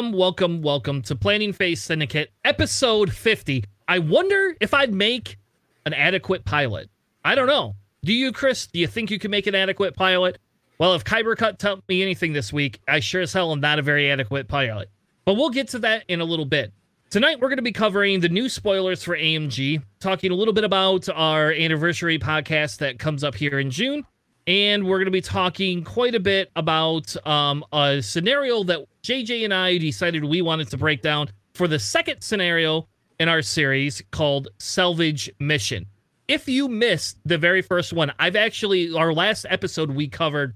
Welcome, welcome, welcome to Planning Phase Syndicate, episode 50. I wonder if I'd make an adequate pilot. I don't know. Do you, Chris? Do you think you can make an adequate pilot? Well, if Kyber Cup taught me anything this week, I sure as hell am not a very adequate pilot. But we'll get to that in a little bit. Tonight, we're going to be covering the new spoilers for AMG, talking a little bit about our anniversary podcast that comes up here in June, and we're going to be talking quite a bit about um, a scenario that JJ and I decided we wanted to break down for the second scenario in our series called Salvage Mission. If you missed the very first one, I've actually, our last episode, we covered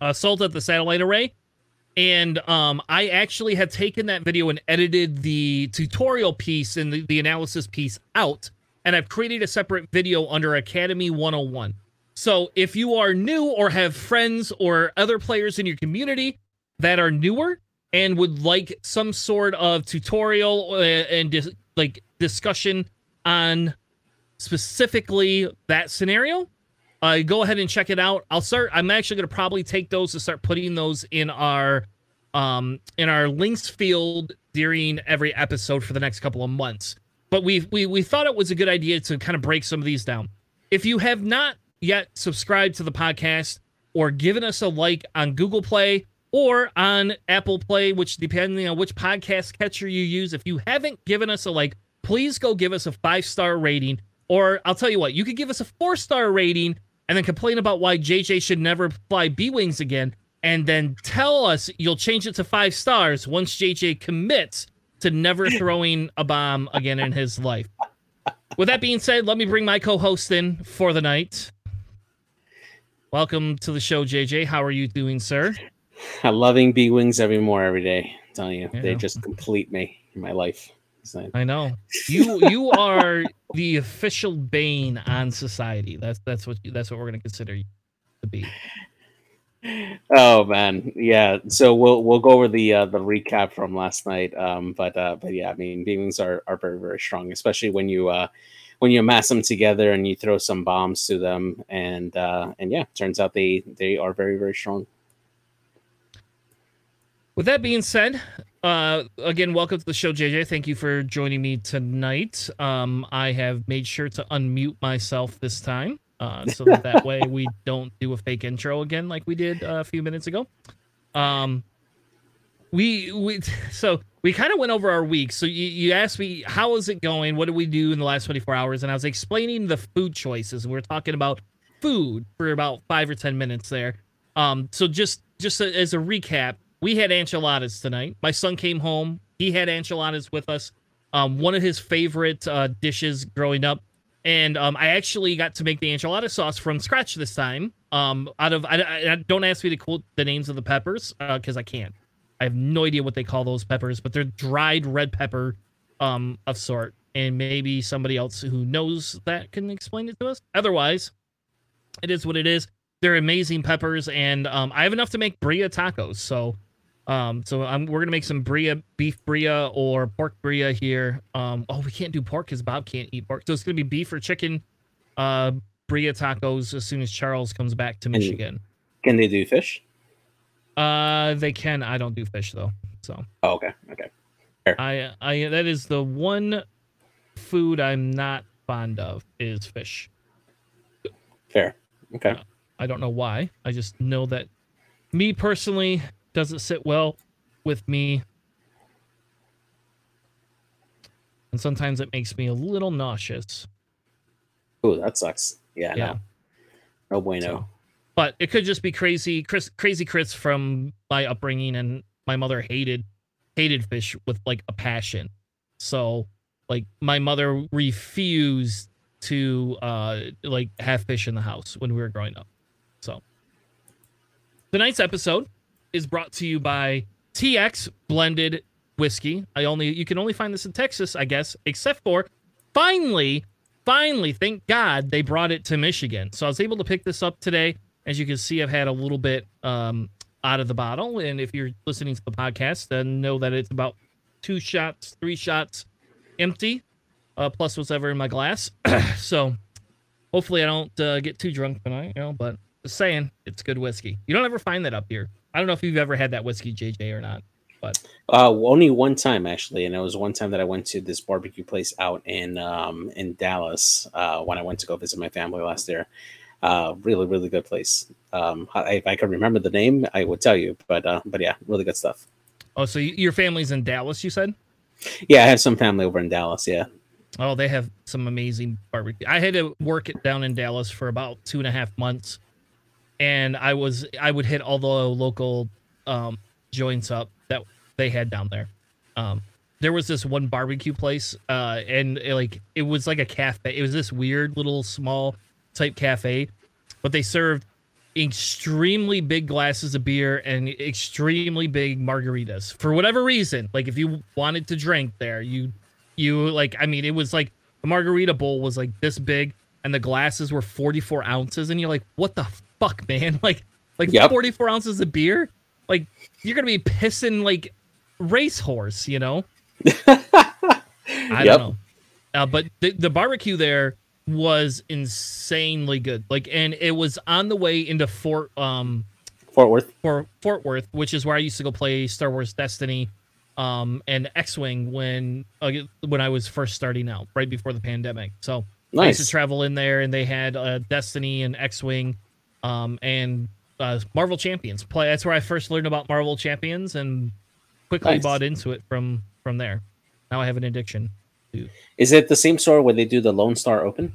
Assault at the Satellite Array. And um, I actually had taken that video and edited the tutorial piece and the, the analysis piece out. And I've created a separate video under Academy 101. So if you are new or have friends or other players in your community that are newer and would like some sort of tutorial uh, and dis- like discussion on specifically that scenario, uh, go ahead and check it out. I'll start. I'm actually going to probably take those and start putting those in our um in our links field during every episode for the next couple of months. But we we we thought it was a good idea to kind of break some of these down. If you have not yet subscribed to the podcast or given us a like on Google Play or on Apple Play, which depending on which podcast catcher you use, if you haven't given us a like, please go give us a five star rating. Or I'll tell you what, you could give us a four star rating and then complain about why JJ should never fly B Wings again. And then tell us you'll change it to five stars once JJ commits to never throwing a bomb again in his life. With that being said, let me bring my co host in for the night. Welcome to the show, JJ. How are you doing, sir? I'm loving B Wings every more every day. I'm telling you, yeah. they just complete me in my life. I know you. You are the official bane on society. That's that's what you, that's what we're going to consider you to be. Oh man, yeah. So we'll we'll go over the uh, the recap from last night. Um, but uh, but yeah, I mean, B Wings are are very very strong, especially when you uh when you amass them together and you throw some bombs to them, and uh, and yeah, turns out they they are very very strong. With that being said, uh, again, welcome to the show, JJ. Thank you for joining me tonight. Um, I have made sure to unmute myself this time, uh, so that that way we don't do a fake intro again like we did uh, a few minutes ago. Um, we we so we kind of went over our week. So you, you asked me how is it going? What did we do in the last 24 hours? And I was explaining the food choices. And we are talking about food for about five or ten minutes there. Um, so just just a, as a recap, we had enchiladas tonight. My son came home. He had enchiladas with us. Um, one of his favorite uh, dishes growing up. And um, I actually got to make the enchilada sauce from scratch this time. Um, out of I, I don't ask me to quote the names of the peppers because uh, I can't. I have no idea what they call those peppers, but they're dried red pepper um, of sort. And maybe somebody else who knows that can explain it to us. Otherwise, it is what it is. They're amazing peppers, and um, I have enough to make birria tacos. So um, so I'm, we're gonna make some birria, beef birria, or pork birria here. Um, oh, we can't do pork because Bob can't eat pork, so it's gonna be beef or chicken, uh, birria tacos as soon as Charles comes back to Michigan. Can they do fish? Uh, they can. I don't do fish though. So. Oh, okay. Okay. Fair. I I that is the one food I'm not fond of is fish. Fair. Okay. Uh, I don't know why. I just know that me personally doesn't sit well with me. And sometimes it makes me a little nauseous. Oh, that sucks. Yeah, yeah. no. No bueno. So, but it could just be crazy Chris crazy Chris from my upbringing and my mother hated hated fish with like a passion. So like my mother refused to uh like have fish in the house when we were growing up. So tonight's episode is brought to you by TX blended whiskey. I only you can only find this in Texas, I guess, except for finally, finally, thank God they brought it to Michigan. So I was able to pick this up today. As you can see, I've had a little bit um, out of the bottle, and if you're listening to the podcast, then know that it's about two shots, three shots empty, uh, plus what's ever in my glass. so hopefully I don't uh, get too drunk tonight, you know. But just saying, it's good whiskey. You don't ever find that up here. I don't know if you've ever had that whiskey, JJ, or not. But uh, only one time actually, and it was one time that I went to this barbecue place out in um, in Dallas uh, when I went to go visit my family last year. Uh, really, really good place. Um, I, if I could remember the name, I would tell you. But uh, but yeah, really good stuff. Oh, so your family's in Dallas? You said? Yeah, I have some family over in Dallas. Yeah. Oh, they have some amazing barbecue. I had to work it down in Dallas for about two and a half months, and I was I would hit all the local um, joints up that they had down there. Um, there was this one barbecue place, uh, and it, like it was like a cafe. It was this weird little small type cafe, but they served extremely big glasses of beer and extremely big margaritas for whatever reason. Like if you wanted to drink there, you you like I mean it was like the margarita bowl was like this big and the glasses were 44 ounces and you're like what the fuck man like like yep. 44 ounces of beer like you're gonna be pissing like racehorse you know I yep. don't know uh, but the, the barbecue there was insanely good like and it was on the way into Fort um Fort Worth for Fort Worth which is where I used to go play Star Wars Destiny um, and X-wing when uh, when I was first starting out, right before the pandemic. So nice. I used to travel in there, and they had uh, Destiny and X-wing, um, and uh, Marvel Champions. Play. That's where I first learned about Marvel Champions, and quickly nice. bought into it from from there. Now I have an addiction. To... Is it the same store where they do the Lone Star Open?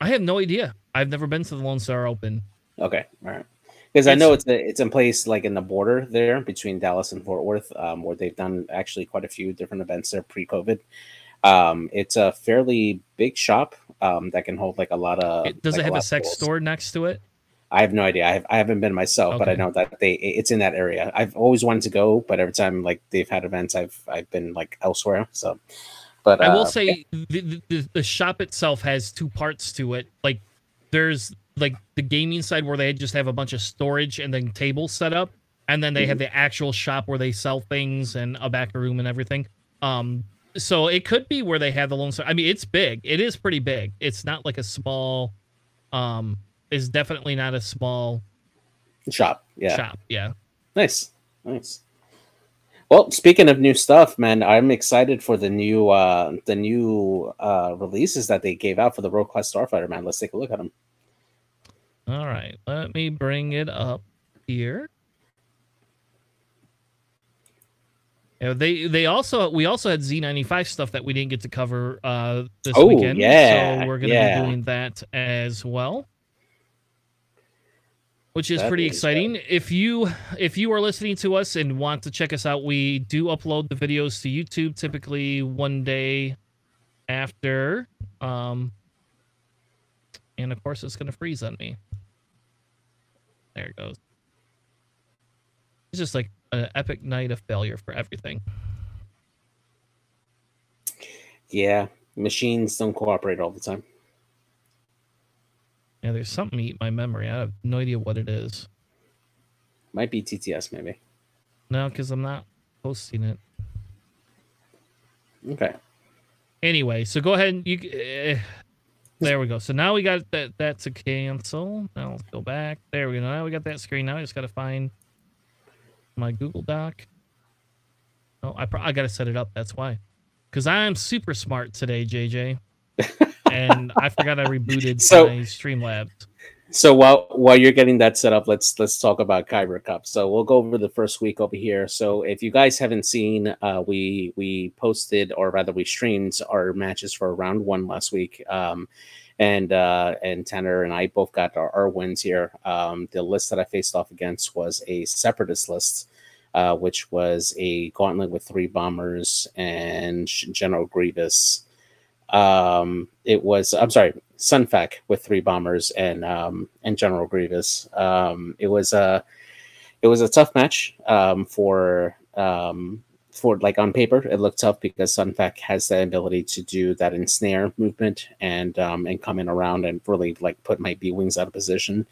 I have no idea. I've never been to the Lone Star Open. Okay, all right because I know it's a, it's in place like in the border there between Dallas and Fort Worth, um, where they've done actually quite a few different events there pre-COVID. Um, it's a fairly big shop um, that can hold like a lot of. It, does like, it have a, a sex store next to it? I have no idea. I, have, I haven't been myself, okay. but I know that they it's in that area. I've always wanted to go, but every time like they've had events, I've I've been like elsewhere. So, but I will uh, say yeah. the, the the shop itself has two parts to it. Like there's like the gaming side where they just have a bunch of storage and then tables set up, and then they mm-hmm. have the actual shop where they sell things and a back room and everything. Um, so it could be where they have the Lone Star. I mean, it's big. It is pretty big. It's not like a small. Um, is definitely not a small shop. Yeah. Shop. Yeah. Nice. Nice. Well, speaking of new stuff, man, I'm excited for the new uh the new uh releases that they gave out for the World Class Starfighter, man. Let's take a look at them. All right, let me bring it up here. Yeah, they they also we also had Z95 stuff that we didn't get to cover uh this oh, weekend. Yeah, so we're gonna yeah. be doing that as well. Which is that pretty is exciting. Good. If you if you are listening to us and want to check us out, we do upload the videos to YouTube typically one day after. Um and of course it's gonna freeze on me. There it goes. It's just like an epic night of failure for everything. Yeah, machines don't cooperate all the time. Yeah, there's something eat my memory. I have no idea what it is. Might be TTS, maybe. No, because I'm not posting it. Okay. Anyway, so go ahead and you. Uh, there we go. So now we got that That's a cancel. Now let's go back. There we go. Now we got that screen. Now I just got to find my Google Doc. Oh, I pro- I got to set it up. That's why. Because I'm super smart today, JJ. and I forgot I rebooted so, my Streamlabs. So while while you're getting that set up, let's let's talk about Kyber Cup. So we'll go over the first week over here. So if you guys haven't seen, uh, we we posted or rather we streamed our matches for round one last week. Um, and uh, and Tanner and I both got our, our wins here. Um, the list that I faced off against was a separatist list, uh, which was a gauntlet with three bombers and General Grievous. Um, it was I'm sorry, Sun Fac with three bombers and um, and General Grievous. Um, it was a it was a tough match um, for um, for like on paper it looked tough because Sun Fac has the ability to do that ensnare movement and um, and come in around and really like put my B wings out of position.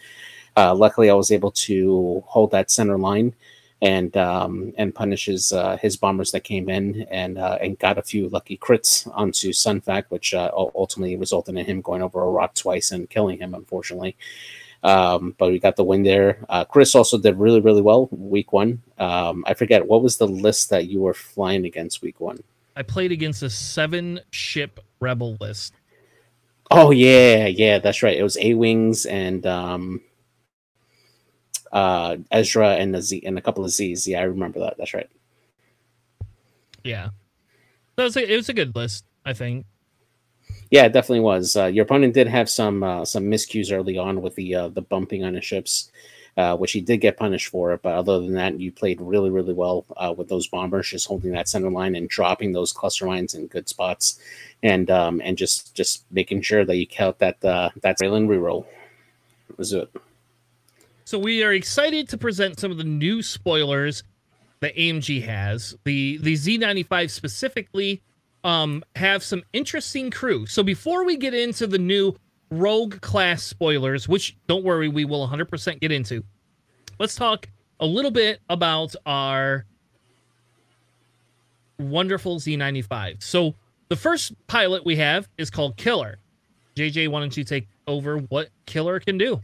Uh, luckily, I was able to hold that center line and um, and punishes uh, his bombers that came in and uh, and got a few lucky crits onto Sun Fac, which uh, ultimately resulted in him going over a rock twice and killing him, unfortunately. Um, but we got the win there. Uh, Chris also did really, really well week one. Um, I forget what was the list that you were flying against week one. I played against a seven ship rebel list. Oh yeah, yeah, that's right. It was A wings and um, uh, Ezra and the Z and a couple of Z's. Yeah, I remember that. That's right. Yeah, that was a, it was a good list. I think. Yeah, it definitely was. Uh, your opponent did have some uh, some miscues early on with the uh, the bumping on his ships, uh, which he did get punished for. But other than that, you played really really well uh, with those bombers, just holding that center line and dropping those cluster lines in good spots, and um, and just just making sure that you count that uh, that railing reroll. Was it? So we are excited to present some of the new spoilers that AMG has. The the Z95 specifically um, have some interesting crew. So before we get into the new Rogue class spoilers, which don't worry, we will 100% get into, let's talk a little bit about our wonderful Z95. So the first pilot we have is called Killer. JJ, why don't you take over what Killer can do?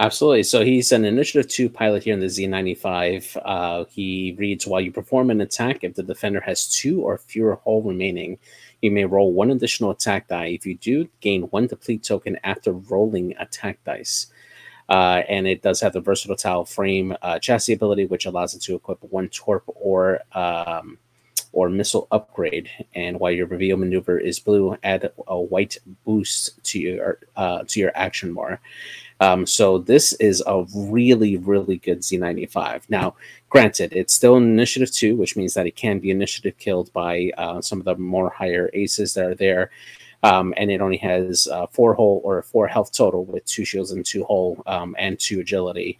Absolutely. So he's an Initiative 2 pilot here in the Z95. Uh, he reads While you perform an attack, if the defender has two or fewer hull remaining, you may roll one additional attack die. If you do, gain one deplete token after rolling attack dice. Uh, and it does have the versatile tile frame uh, chassis ability, which allows it to equip one torp or um, or missile upgrade. And while your reveal maneuver is blue, add a white boost to your uh, to your action bar. Um, so this is a really, really good Z95. Now, granted, it's still an initiative two, which means that it can be initiative killed by uh, some of the more higher aces that are there. Um, and it only has uh, four hull or four health total with two shields and two hull um, and two agility.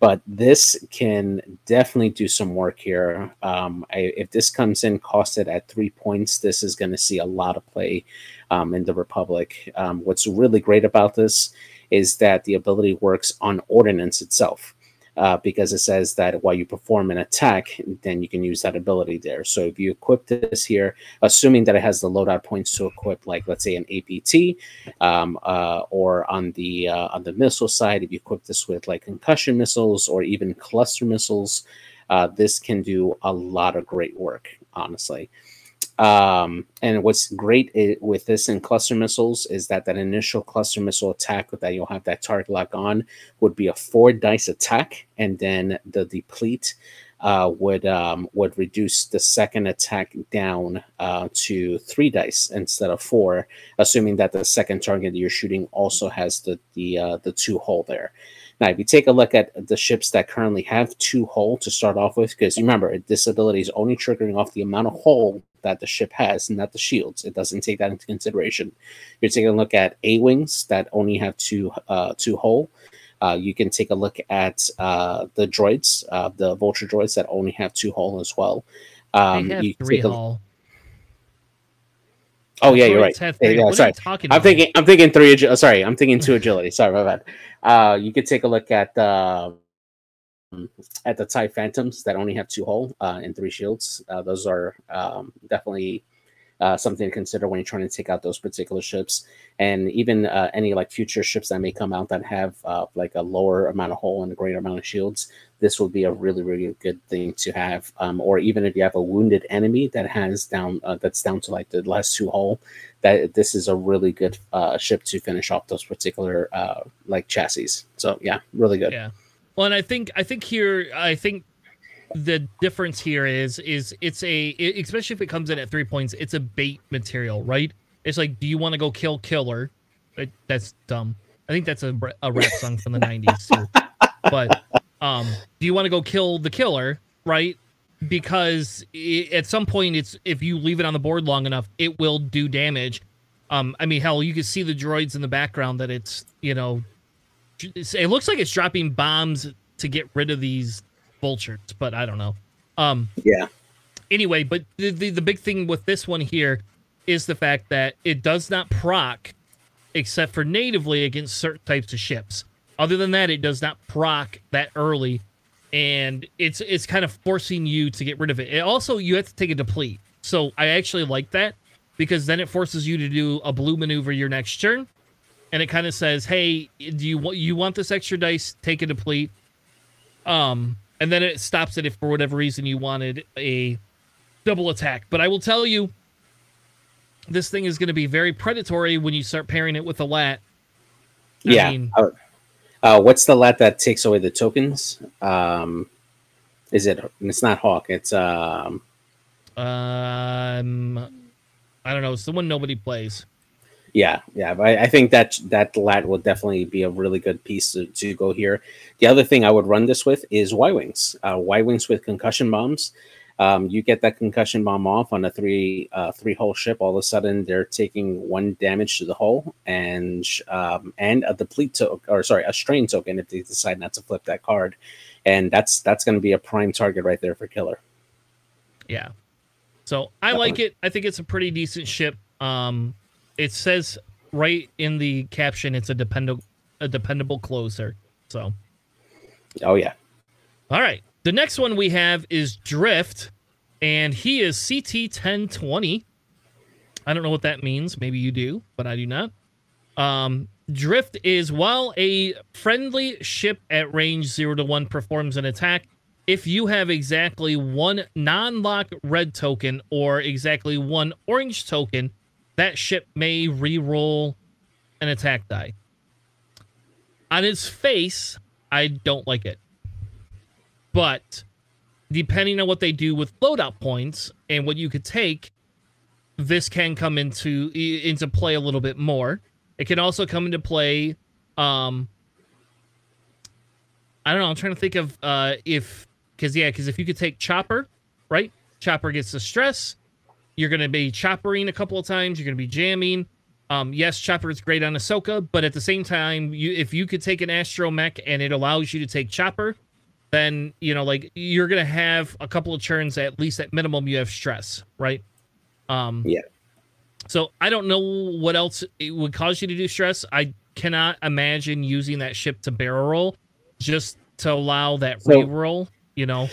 But this can definitely do some work here. Um, I, if this comes in costed at three points, this is going to see a lot of play um, in the Republic. Um, what's really great about this is that the ability works on ordnance itself. Uh, because it says that while you perform an attack, then you can use that ability there. So if you equip this here, assuming that it has the loadout points to equip, like let's say an APT, um, uh, or on the uh, on the missile side, if you equip this with like concussion missiles or even cluster missiles, uh, this can do a lot of great work. Honestly, um, and what's great with this in cluster missiles is that that initial cluster missile attack that you'll have that target lock on would be a four dice attack, and then the deplete uh, would um, would reduce the second attack down uh, to three dice instead of four, assuming that the second target you're shooting also has the the uh, the two hole there. Now, if you take a look at the ships that currently have two hull to start off with, because remember, this ability is only triggering off the amount of hull that the ship has, not the shields. It doesn't take that into consideration. You're taking a look at A wings that only have two uh, two hull. Uh, you can take a look at uh, the droids, uh, the vulture droids that only have two hull as well. Um, they have three hull. Oh yeah, you're right. Yeah, sorry. I'm thinking. I'm thinking three. Agi- sorry, I'm thinking two agility. Sorry, my bad. Uh, you could take a look at uh, at the TIE Phantoms that only have two hull uh, and three shields. Uh, those are um, definitely uh, something to consider when you're trying to take out those particular ships, and even uh, any like future ships that may come out that have uh, like a lower amount of hull and a greater amount of shields. This would be a really really good thing to have. Um, or even if you have a wounded enemy that has down uh, that's down to like the last two hull, that this is a really good uh, ship to finish off those particular uh, like chassis. So yeah, really good. Yeah. Well, and I think I think here I think the difference here is is it's a it, especially if it comes in at three points, it's a bait material, right? It's like, do you want to go kill killer? It, that's dumb. I think that's a, a rap song from the '90s too. But um, do you want to go kill the killer? Right? Because it, at some point, it's if you leave it on the board long enough, it will do damage. Um, I mean, hell, you can see the droids in the background that it's you know, it looks like it's dropping bombs to get rid of these vultures, but I don't know. Um, yeah. Anyway, but the, the, the big thing with this one here is the fact that it does not proc except for natively against certain types of ships. Other than that, it does not proc that early, and it's it's kind of forcing you to get rid of it. it also, you have to take a deplete. So I actually like that because then it forces you to do a blue maneuver your next turn, and it kind of says, "Hey, do you want you want this extra dice? Take a deplete." Um, and then it stops it if for whatever reason you wanted a double attack. But I will tell you, this thing is going to be very predatory when you start pairing it with a LAAT. I yeah. Mean, uh, uh, what's the LAAT that takes away the tokens? Um, is it? It's not Hawk. It's um. Um, I don't know. It's the one nobody plays. Yeah, yeah. I, I think that that LAAT will definitely be a really good piece to, to go here. The other thing I would run this with is Y wings. Uh, y wings with concussion bombs. Um, you get that concussion bomb off on a three uh, three hull ship. All of a sudden, they're taking one damage to the hull and um, and a deplete token, or sorry, a strain token if they decide not to flip that card, and that's that's going to be a prime target right there for killer. Yeah, so I like it. I think it's a pretty decent ship. Um, it says right in the caption, it's a dependable a dependable closer. So, oh yeah. All right. The next one we have is Drift, and he is CT 1020. I don't know what that means. Maybe you do, but I do not. Um, Drift is while a friendly ship at range 0 to 1 performs an attack, if you have exactly one non lock red token or exactly one orange token, that ship may re-roll an attack die. On its face, I don't like it. But depending on what they do with loadout points and what you could take, this can come into into play a little bit more. It can also come into play. Um, I don't know. I'm trying to think of uh, if because yeah, because if you could take Chopper, right? Chopper gets the stress. You're going to be choppering a couple of times. You're going to be jamming. Um, yes, Chopper is great on Ahsoka, but at the same time, you if you could take an astromech and it allows you to take Chopper, then you know like you're gonna have a couple of churns at least at minimum you have stress right um yeah so i don't know what else it would cause you to do stress i cannot imagine using that ship to barrel roll just to allow that so, re-roll you know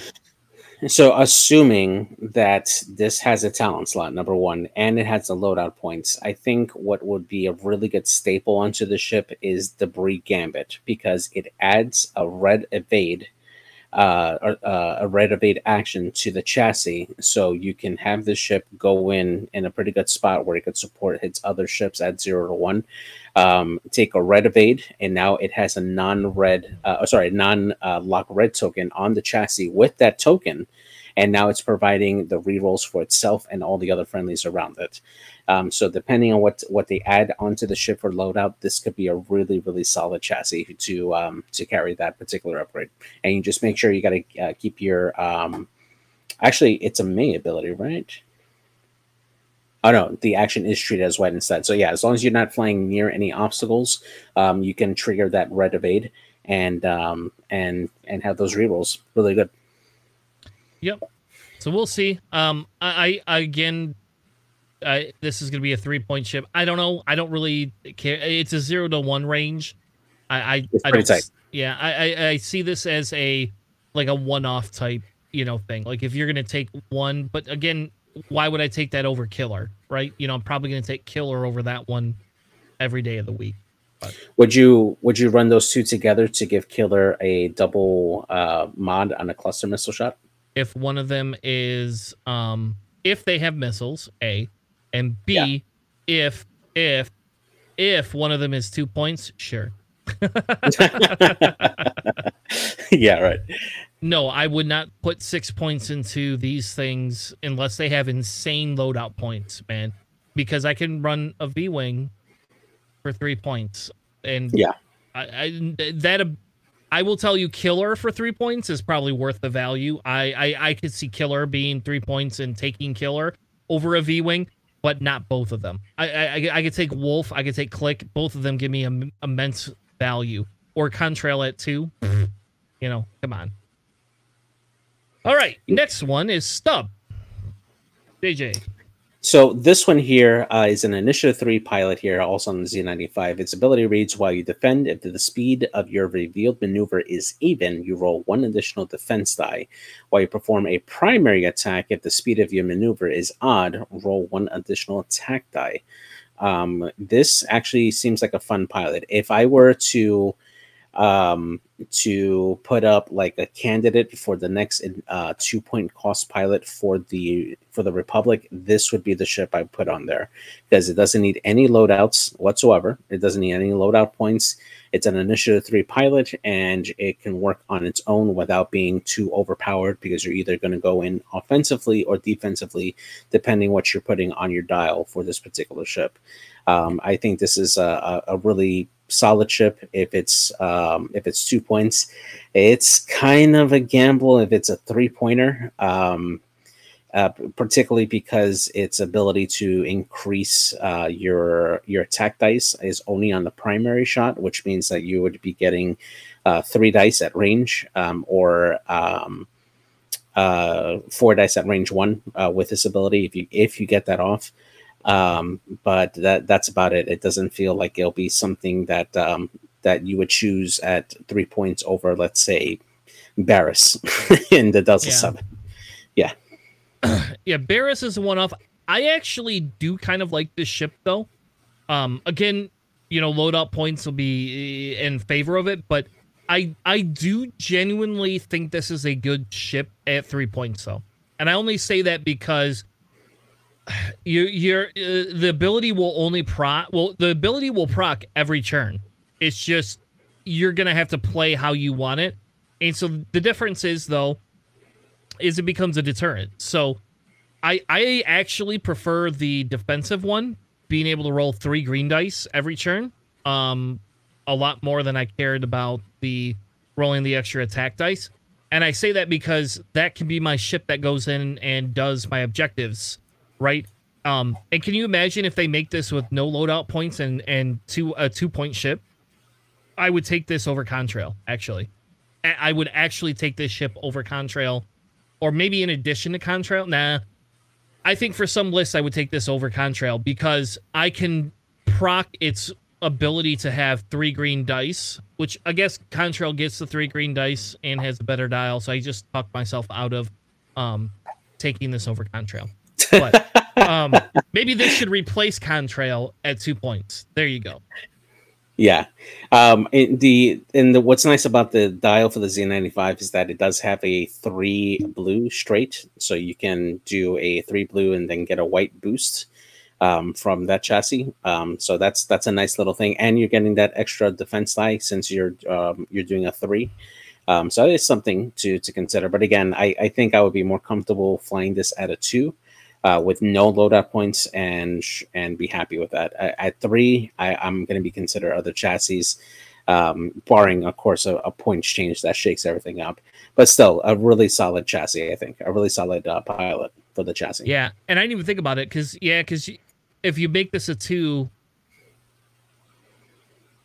so assuming that this has a talent slot number one and it has the loadout points i think what would be a really good staple onto the ship is debris gambit because it adds a red evade uh, uh, a red evade action to the chassis, so you can have the ship go in in a pretty good spot where it could support its other ships at zero to one. Um, take a red evade, and now it has a non-red, uh, sorry, non-lock red token on the chassis. With that token, and now it's providing the rerolls for itself and all the other friendlies around it. Um, so depending on what what they add onto the ship for loadout, this could be a really really solid chassis to um, to carry that particular upgrade. And you just make sure you got to uh, keep your um, actually it's a May ability, right? Oh no, the action is treated as wet instead. So yeah, as long as you're not flying near any obstacles, um, you can trigger that red evade and um, and and have those rerolls. Really good. Yep. So we'll see. Um, I, I again, I, this is going to be a three point ship. I don't know. I don't really care. It's a zero to one range. I, I, I don't. Tight. Yeah, I, I, I see this as a like a one off type, you know, thing. Like if you're going to take one, but again, why would I take that over Killer? Right? You know, I'm probably going to take Killer over that one every day of the week. But. Would you would you run those two together to give Killer a double uh, mod on a cluster missile shot? If one of them is um if they have missiles, A, and B, yeah. if if if one of them is two points, sure. yeah, right. No, I would not put six points into these things unless they have insane loadout points, man. Because I can run a V wing for three points, and yeah, I, I that I will tell you, Killer for three points is probably worth the value. I I, I could see Killer being three points and taking Killer over a V wing, but not both of them. I, I I could take Wolf. I could take Click. Both of them give me Im- immense value. Or Contrail at two. you know, come on. All right, next one is Stub. JJ. So this one here uh, is an Initiative 3 pilot here, also on the Z95. Its ability reads, while you defend, if the speed of your revealed maneuver is even, you roll one additional defense die. While you perform a primary attack, if the speed of your maneuver is odd, roll one additional attack die. um, this actually seems like a fun pilot. If I were to um, to put up like a candidate for the next uh, two point cost pilot for the for the Republic, this would be the ship I put on there because it doesn't need any loadouts whatsoever. It doesn't need any loadout points. It's an initiative three pilot and it can work on its own without being too overpowered because you're either going to go in offensively or defensively, depending what you're putting on your dial for this particular ship. Um, I think this is a, a really solid chip if it's um, if it's two points. It's kind of a gamble if it's a three pointer, um, uh, particularly because its ability to increase uh, your your attack dice is only on the primary shot, which means that you would be getting uh, three dice at range um, or um, uh, four dice at range one uh, with this ability if you if you get that off. Um, but that that's about it. It doesn't feel like it'll be something that um, that you would choose at three points over, let's say, Barris in the Delta yeah. Seven. Yeah, yeah. Barris is a one off. I actually do kind of like this ship though. Um, again, you know, loadout points will be in favor of it, but I I do genuinely think this is a good ship at three points though, and I only say that because you your uh, the ability will only proc well the ability will proc every turn. It's just you're gonna have to play how you want it. And so the difference is though is it becomes a deterrent. So i i actually prefer the defensive one being able to roll three green dice every turn um a lot more than i cared about the rolling the extra attack dice. And i say that because that can be my ship that goes in and does my objectives right? Um, and can you imagine if they make this with no loadout points and and two a two point ship? I would take this over Contrail. Actually, I would actually take this ship over Contrail, or maybe in addition to Contrail. Nah, I think for some lists I would take this over Contrail because I can proc its ability to have three green dice, which I guess Contrail gets the three green dice and has a better dial. So I just talked myself out of um, taking this over Contrail. But um, maybe this should replace Contrail at two points. There you go. Yeah. Um, in the and the what's nice about the dial for the Z95 is that it does have a three blue straight, so you can do a three blue and then get a white boost um, from that chassis. Um, so that's that's a nice little thing, and you're getting that extra defense die since you're um, you're doing a three. Um, so it's something to to consider. But again, I, I think I would be more comfortable flying this at a two uh, with no loadout points and and be happy with that. At, at three, I, am going to be consider other chassis, um, barring of course a, a points change that shakes everything up. But still, a really solid chassis. I think a really solid uh, pilot for the chassis. Yeah, and I didn't even think about it because yeah, because if you make this a two.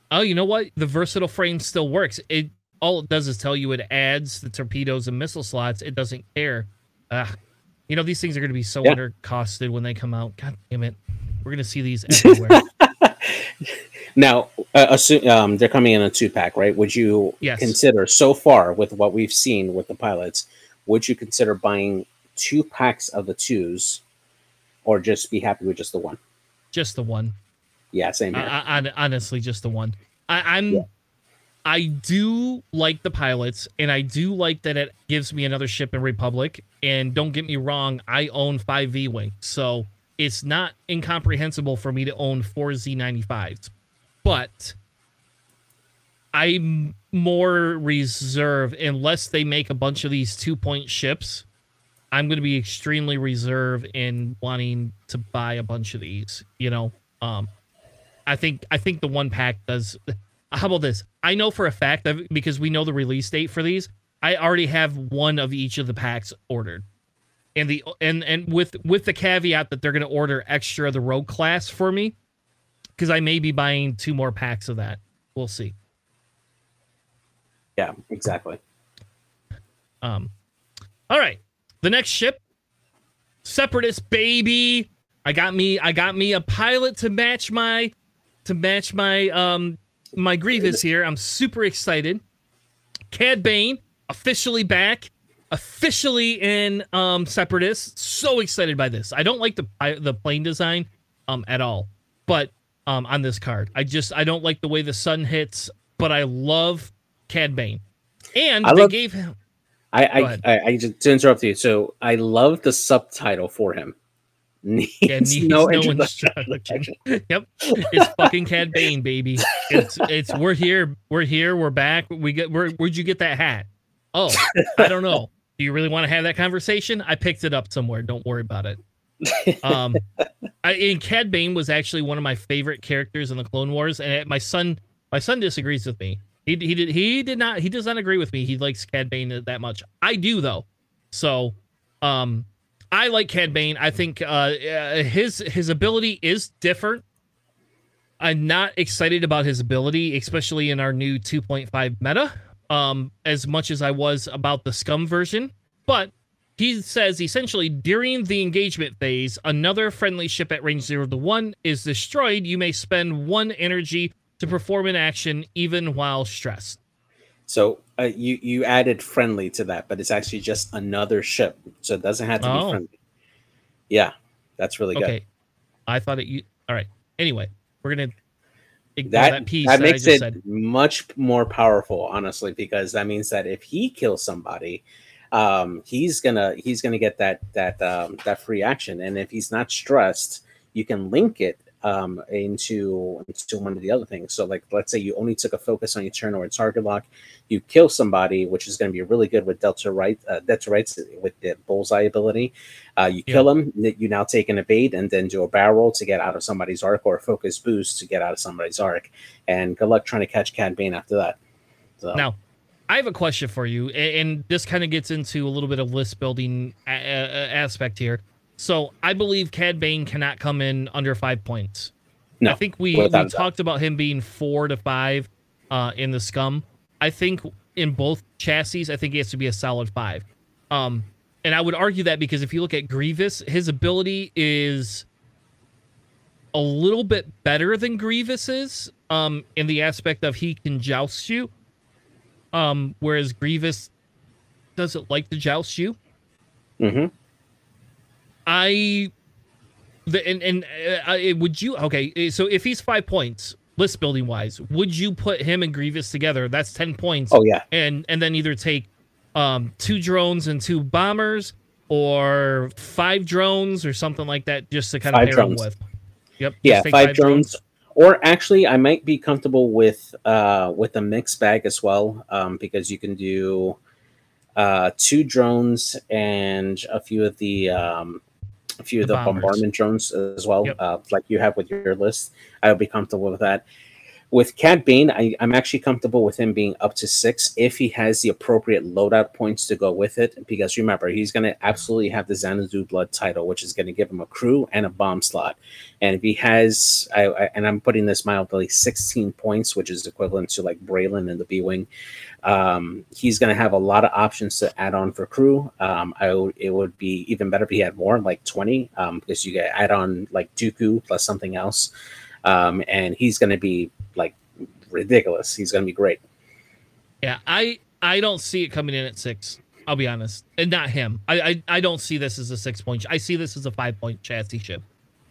Oh, you know what? The versatile frame still works. It all it does is tell you it adds the torpedoes and missile slots. It doesn't care. Ugh, you know, these things are going to be so yeah. undercosted when they come out. God damn it. We're going to see these everywhere. now, uh, assume, um, they're coming in a two pack, right? Would you yes. consider, so far with what we've seen with the pilots, would you consider buying two packs of the twos or just be happy with just the one? Just the one. Yeah, same here. I, I, honestly, just the one. I, am yeah. I do like the pilots, and I do like that it gives me another ship in Republic. And don't get me wrong, I own five V Wing, so it's not incomprehensible for me to own four Z95s. But I'm more reserved unless they make a bunch of these two point ships. I'm going to be extremely reserved in wanting to buy a bunch of these. You know, um, I think I think the one pack does how about this? I know for a fact that because we know the release date for these, I already have one of each of the packs ordered. And the and and with with the caveat that they're going to order extra of the rogue class for me because I may be buying two more packs of that. We'll see. Yeah, exactly. Um all right. The next ship Separatist baby. I got me I got me a pilot to match my to match my um my Grievous here. I'm super excited. Cad Bane officially back, officially in um Separatist. So excited by this. I don't like the the plane design um at all. but um, on this card, I just I don't like the way the sun hits, but I love Cad Bane, and I they love- gave him. I I. I I just to interrupt you. So I love the subtitle for him. Needs, Yeah, needs no, no introduction. introduction. Yep, it's fucking Cad Bane, baby. It's it's we're here, we're here, we're back. We get where where'd you get that hat? Oh, I don't know. Do you really want to have that conversation? I picked it up somewhere. Don't worry about it. Um, I, and Cad Bane was actually one of my favorite characters in the Clone Wars, and my son, my son disagrees with me. He he did he did not he does not agree with me. He likes Cad Bane that much. I do though. So, um, I like Cad Bane. I think uh, uh, his his ability is different. I'm not excited about his ability, especially in our new 2.5 meta, um, as much as I was about the Scum version. But he says essentially during the engagement phase, another friendly ship at range zero to one is destroyed. You may spend one energy to perform an action even while stressed. So uh, you you added friendly to that, but it's actually just another ship, so it doesn't have to Oh. be friendly. Yeah, that's really good. Okay, I thought it. You all right? Anyway, we're gonna ignore That that, piece that that, makes it said. much more powerful, honestly, because that means that if he kills somebody, um, he's gonna he's gonna get that that um, that free action, and if he's not stressed, you can link it um, into into one of the other things. So, like, let's say you only took a focus on your turn or a target lock, you kill somebody, which is going to be really good with Delta Right, uh, Delta Rights with the bullseye ability. Uh, you kill them, you now take an evade and then do a barrel roll to get out of somebody's arc or a focus boost to get out of somebody's arc. And good luck trying to catch Cad Bane after that. So, Now, I have a question for you, and this kind of gets into a little bit of list building a- a- aspect here. So, I believe Cad Bane cannot come in under five points. No, I think we, we without a doubt. talked about him being four to five uh, in the scum. I think in both chassis, I think he has to be a solid five. Um, and I would argue that because if you look at Grievous, his ability is a little bit better than Grievous's um, in the aspect of he can joust you, um, whereas Grievous doesn't like to joust you. Mhm. I the and and uh, would you okay? uh, So if he's five points list building wise, would you put him and Grievous together? That's ten points. Oh yeah, and and then either take um two drones and two bombers, or five drones or something like that, just to kind of Five pair drones. them with. Yep. yeah, take five, drones. Or actually, I might be comfortable with uh, with a mixed bag as well, um, because you can do uh, two drones and a few of the um, few of The the, bombers. bombardment drones as well, Yep. uh, like you have with your list. I would be comfortable with that. With Cad Bane, I, I'm actually comfortable with him being up to six if he has the appropriate loadout points to go with it. Because remember, he's going to absolutely have the Xanadu Blood title, which is going to give him a crew and a bomb slot. And if he has, I, I, and I'm putting this mildly, 16 points, which is equivalent to like Braylen and the B Wing, um, he's going to have a lot of options to add on for crew. Um, I would, it would be even better if he had more, like 20, um, because you get add on like Dooku plus something else. Um, and he's going to be like ridiculous. He's going to be great. Yeah, I I don't see it coming in at six. I'll be honest, and not him. I I, I don't see this as a six point. I see this as a five point chassis ship.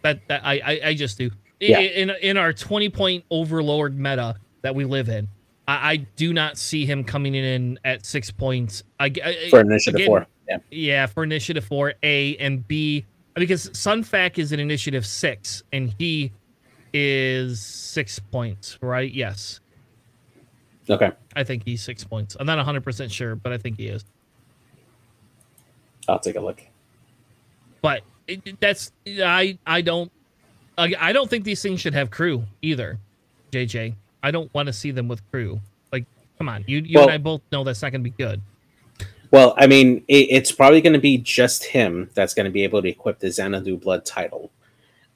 That that I I, I just do. Yeah. In in our twenty point overlord meta that we live in, I, I do not see him coming in at six points. I, I For initiative again, four. Yeah. Yeah, for initiative four, A and B, because Sunfac is an initiative six, and he is six points, right? Yes. Okay. I think he's six points. I'm not 100% sure, but I think he is. I'll take a look. But it, that's I I don't I, I don't think these things should have crew either. JJ, I don't want to see them with crew. Like, come on, you you Well- and I both know that's not going to be good. Well, I mean, it, it's probably going to be just him that's going to be able to equip the Xanadu Blood title.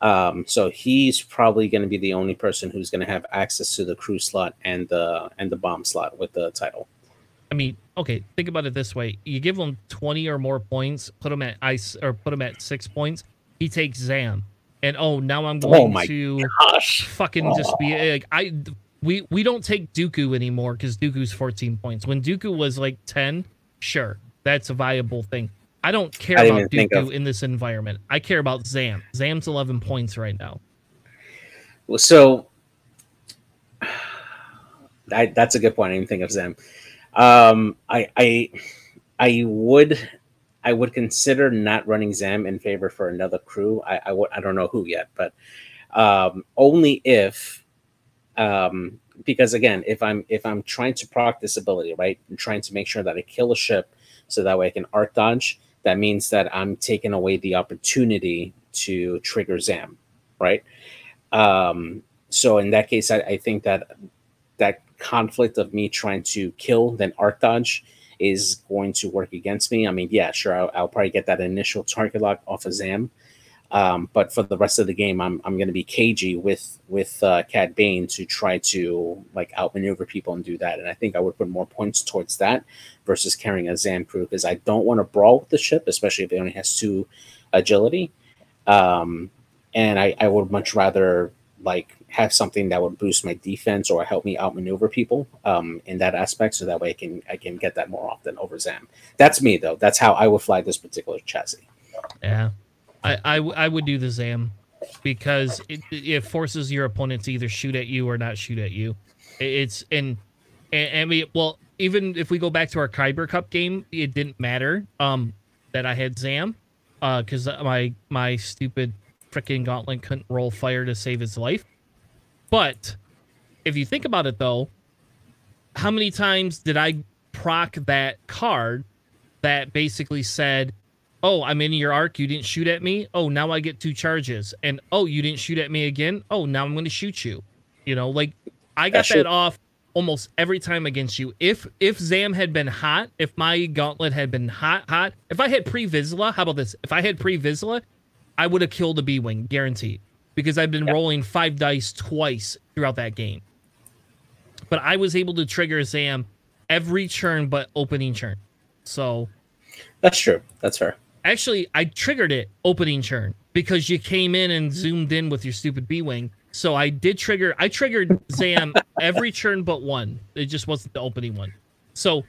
Um, so he's probably going to be the only person who's going to have access to the crew slot and the and the bomb slot with the title. I mean, okay, think about it this way: you give him 20 or more points, put him at ice or put him at six points. He takes Zam, and oh, now I'm going Oh my to Gosh, fucking just be like I we we don't take Dooku anymore because Dooku's 14 points. When Dooku was like 10, sure, that's a viable thing. I don't care I about Dooku of- in this environment. I care about Zam. Zam's 11 points right now. Well, so I, that's a good point. I didn't think of Zam. Um, I, I, I would, I would consider not running Zam in favor for another crew. I, I, I don't know who yet, but um, only if, um, because again, if I'm if I'm trying to proc this ability, right, and trying to make sure that I kill a ship, so that way I can arc dodge. That means that I'm taking away the opportunity to trigger Zam, right? Um, so in that case, I, I think that that conflict of me trying to kill then arc dodge is going to work against me. I mean, yeah, sure, I'll, I'll probably get that initial target lock off of Zam, um, but for the rest of the game, I'm I'm going to be cagey with with uh, Cad Bane to try to like outmaneuver people and do that. And I think I would put more points towards that versus carrying a Zam crew because I don't want to brawl with the ship, especially if it only has two agility. Um, and I, I would much rather like have something that would boost my defense or help me outmaneuver people um, in that aspect, so that way I can I can get that more often over Zam. That's me though. That's how I would fly this particular chassis. Yeah, I I, I would do the Zam because it, it forces your opponent to either shoot at you or not shoot at you. It's and and, and we well even if we go back to our Kyber Cup game, it didn't matter um that I had Zam because uh, my my stupid freaking gauntlet couldn't roll fire to save his life. But if you think about it though, how many times did I proc that card that basically said, Oh, I'm in your arc, you didn't shoot at me. Oh, now I get two charges. And oh, you didn't shoot at me again. Oh, now I'm gonna shoot you. You know, like I got that, that off almost every time against you. If if Zam had been hot, if my gauntlet had been hot, hot, if I had pre Vizsla, how about this? If I had pre Vizsla, I would have killed a B Wing, guaranteed. Because I've been rolling five dice twice throughout that game. But I was able to trigger Zam every turn but opening turn. So That's true. That's fair. Actually, I triggered it opening turn because you came in and zoomed in with your stupid B Wing. So I did trigger I triggered Zam every turn but one. It just wasn't the opening one. So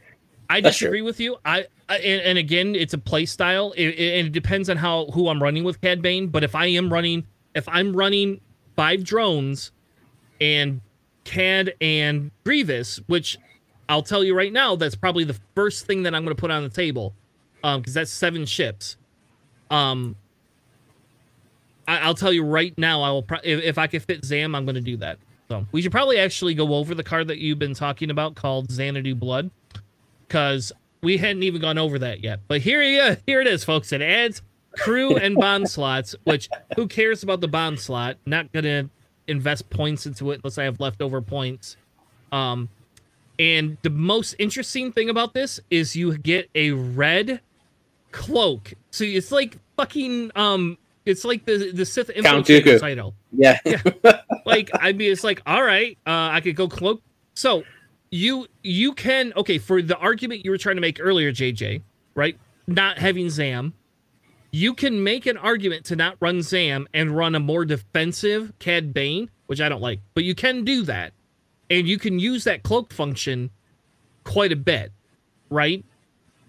I disagree with you. I, I and, and, again, it's a play style, it, it, and it depends on how who I'm running with Cad Bane. But if I am running, if I'm running five drones and Cad and Grievous, which I'll tell you right now, that's probably the first thing that I'm going to put on the table, um, because that's seven ships. Um, I, will tell you right now, I will pro- if, if I could fit Zam, I'm going to do that. So we should probably actually go over the card that you've been talking about called Xanadu Blood because we hadn't even gone over that yet. But here, yeah, here it is, folks. It adds crew and bond slots, which who cares about the bond slot? Not gonna invest points into it unless I have leftover points. Um, and the most interesting thing about this is you get a red cloak. So it's like fucking um, it's like the the Sith infiltrator title. Yeah. yeah. Like I mean, it's like all right, uh, I could go cloak. So you you can okay for the argument you were trying to make earlier, JJ, right? Not having Zam, you can make an argument to not run Zam and run a more defensive Cad Bane, which I don't like, but you can do that, and you can use that cloak function quite a bit, right?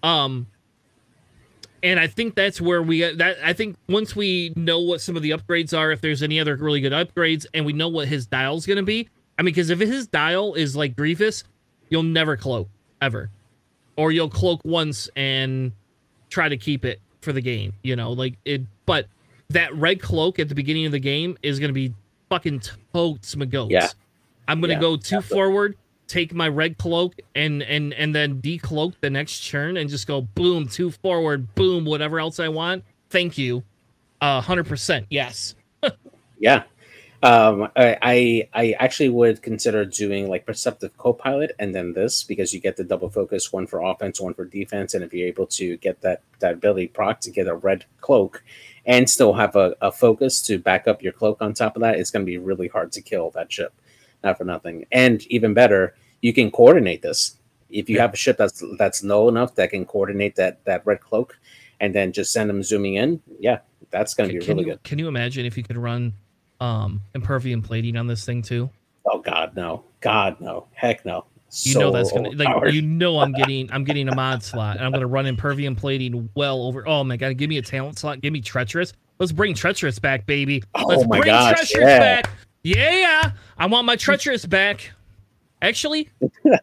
Um, and I think that's where we uh, that I think once we know what some of the upgrades are, if there's any other really good upgrades, and we know what his dial's gonna be. I mean, because if his dial is like Grievous, you'll never cloak ever, or you'll cloak once and try to keep it for the game. You know, like it. But that red cloak at the beginning of the game is going to be fucking totes my goats. Yeah. I'm going to yeah, go two definitely. forward, take my red cloak, and and and then decloak the next turn, and just go boom, two forward, boom, whatever else I want. Thank you. Hundred percent, yes. yeah, um, I, I actually would consider doing like perceptive co-pilot and then this because you get the double focus, one for offense, one for defense, and if you're able to get that that ability proc to get a red cloak and still have a, a focus to back up your cloak on top of that, it's going to be really hard to kill that ship, not for nothing. And even better, you can coordinate this. If you yeah. have a ship that's that's low enough that can coordinate that that red cloak, and then just send them zooming in, yeah, that's going to be really you, good. Can you imagine if you could run um impervium plating on this thing too? Oh God, no! God, no! Heck, no! You so know that's gonna like you know I'm getting I'm getting a mod slot and I'm gonna run impervium plating well over. Oh my god, give me a talent slot, give me treacherous. Let's bring treacherous back, baby. Oh Let's my bring gosh, treacherous yeah. back. Yeah, I want my treacherous back. Actually,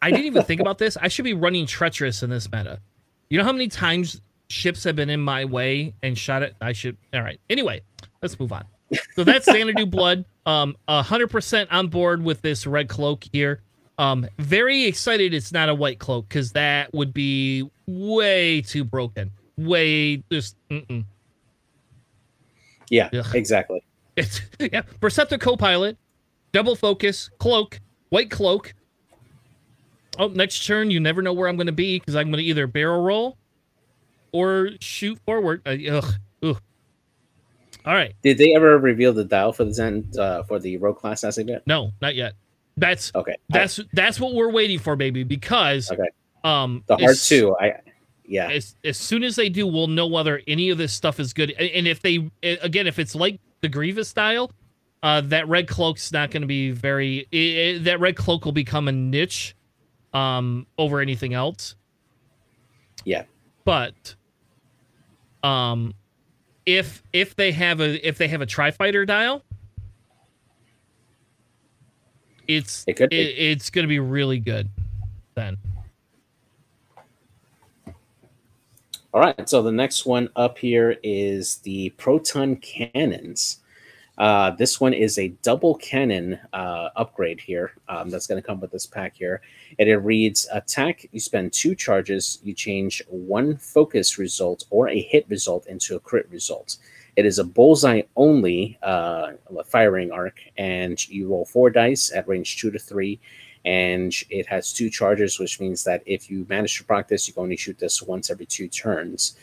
I didn't even think about this. I should be running treacherous in this meta. You know how many times ships have been in my way and shot it? I should. All right. Anyway, let's move on. So that's Xanadu Blood. Um, hundred percent on board with this red cloak here. Um, very excited it's not a white cloak because that would be way too broken. Way just. Mm-mm. Yeah, Ugh. exactly. It's yeah. Perceptive Copilot, double focus, cloak, white cloak. Oh, next turn, you never know where I'm going to be because I'm going to either barrel roll or shoot forward. Uh, ugh, ugh. All right, Did they ever reveal the dial for the Zen uh, for the rogue class as of yet? no, not yet. That's Okay, that's that's what we're waiting for, baby. Because Okay. um, the hard two. I yeah. As, as soon as they do, we'll know whether any of this stuff is good. And and if they, again, if it's like the Grievous style, uh, that red cloak's not going to be very. i i that red cloak will become a niche, um, over anything else. Yeah. But, um, if if they have a if they have a tri fighter dial, it's It could it, it's going to be really good. Then All right, so the next one up here is the proton cannons. Uh, this one is a double cannon uh, upgrade here. Um, that's going to come with this pack here, and it reads: Attack. You spend two charges. You change one focus result or a hit result into a crit result. It is a bullseye only uh, firing arc, and you roll four dice at range two to three and it has two charges, which means that if you manage to proc this, you can only shoot this once every two turns.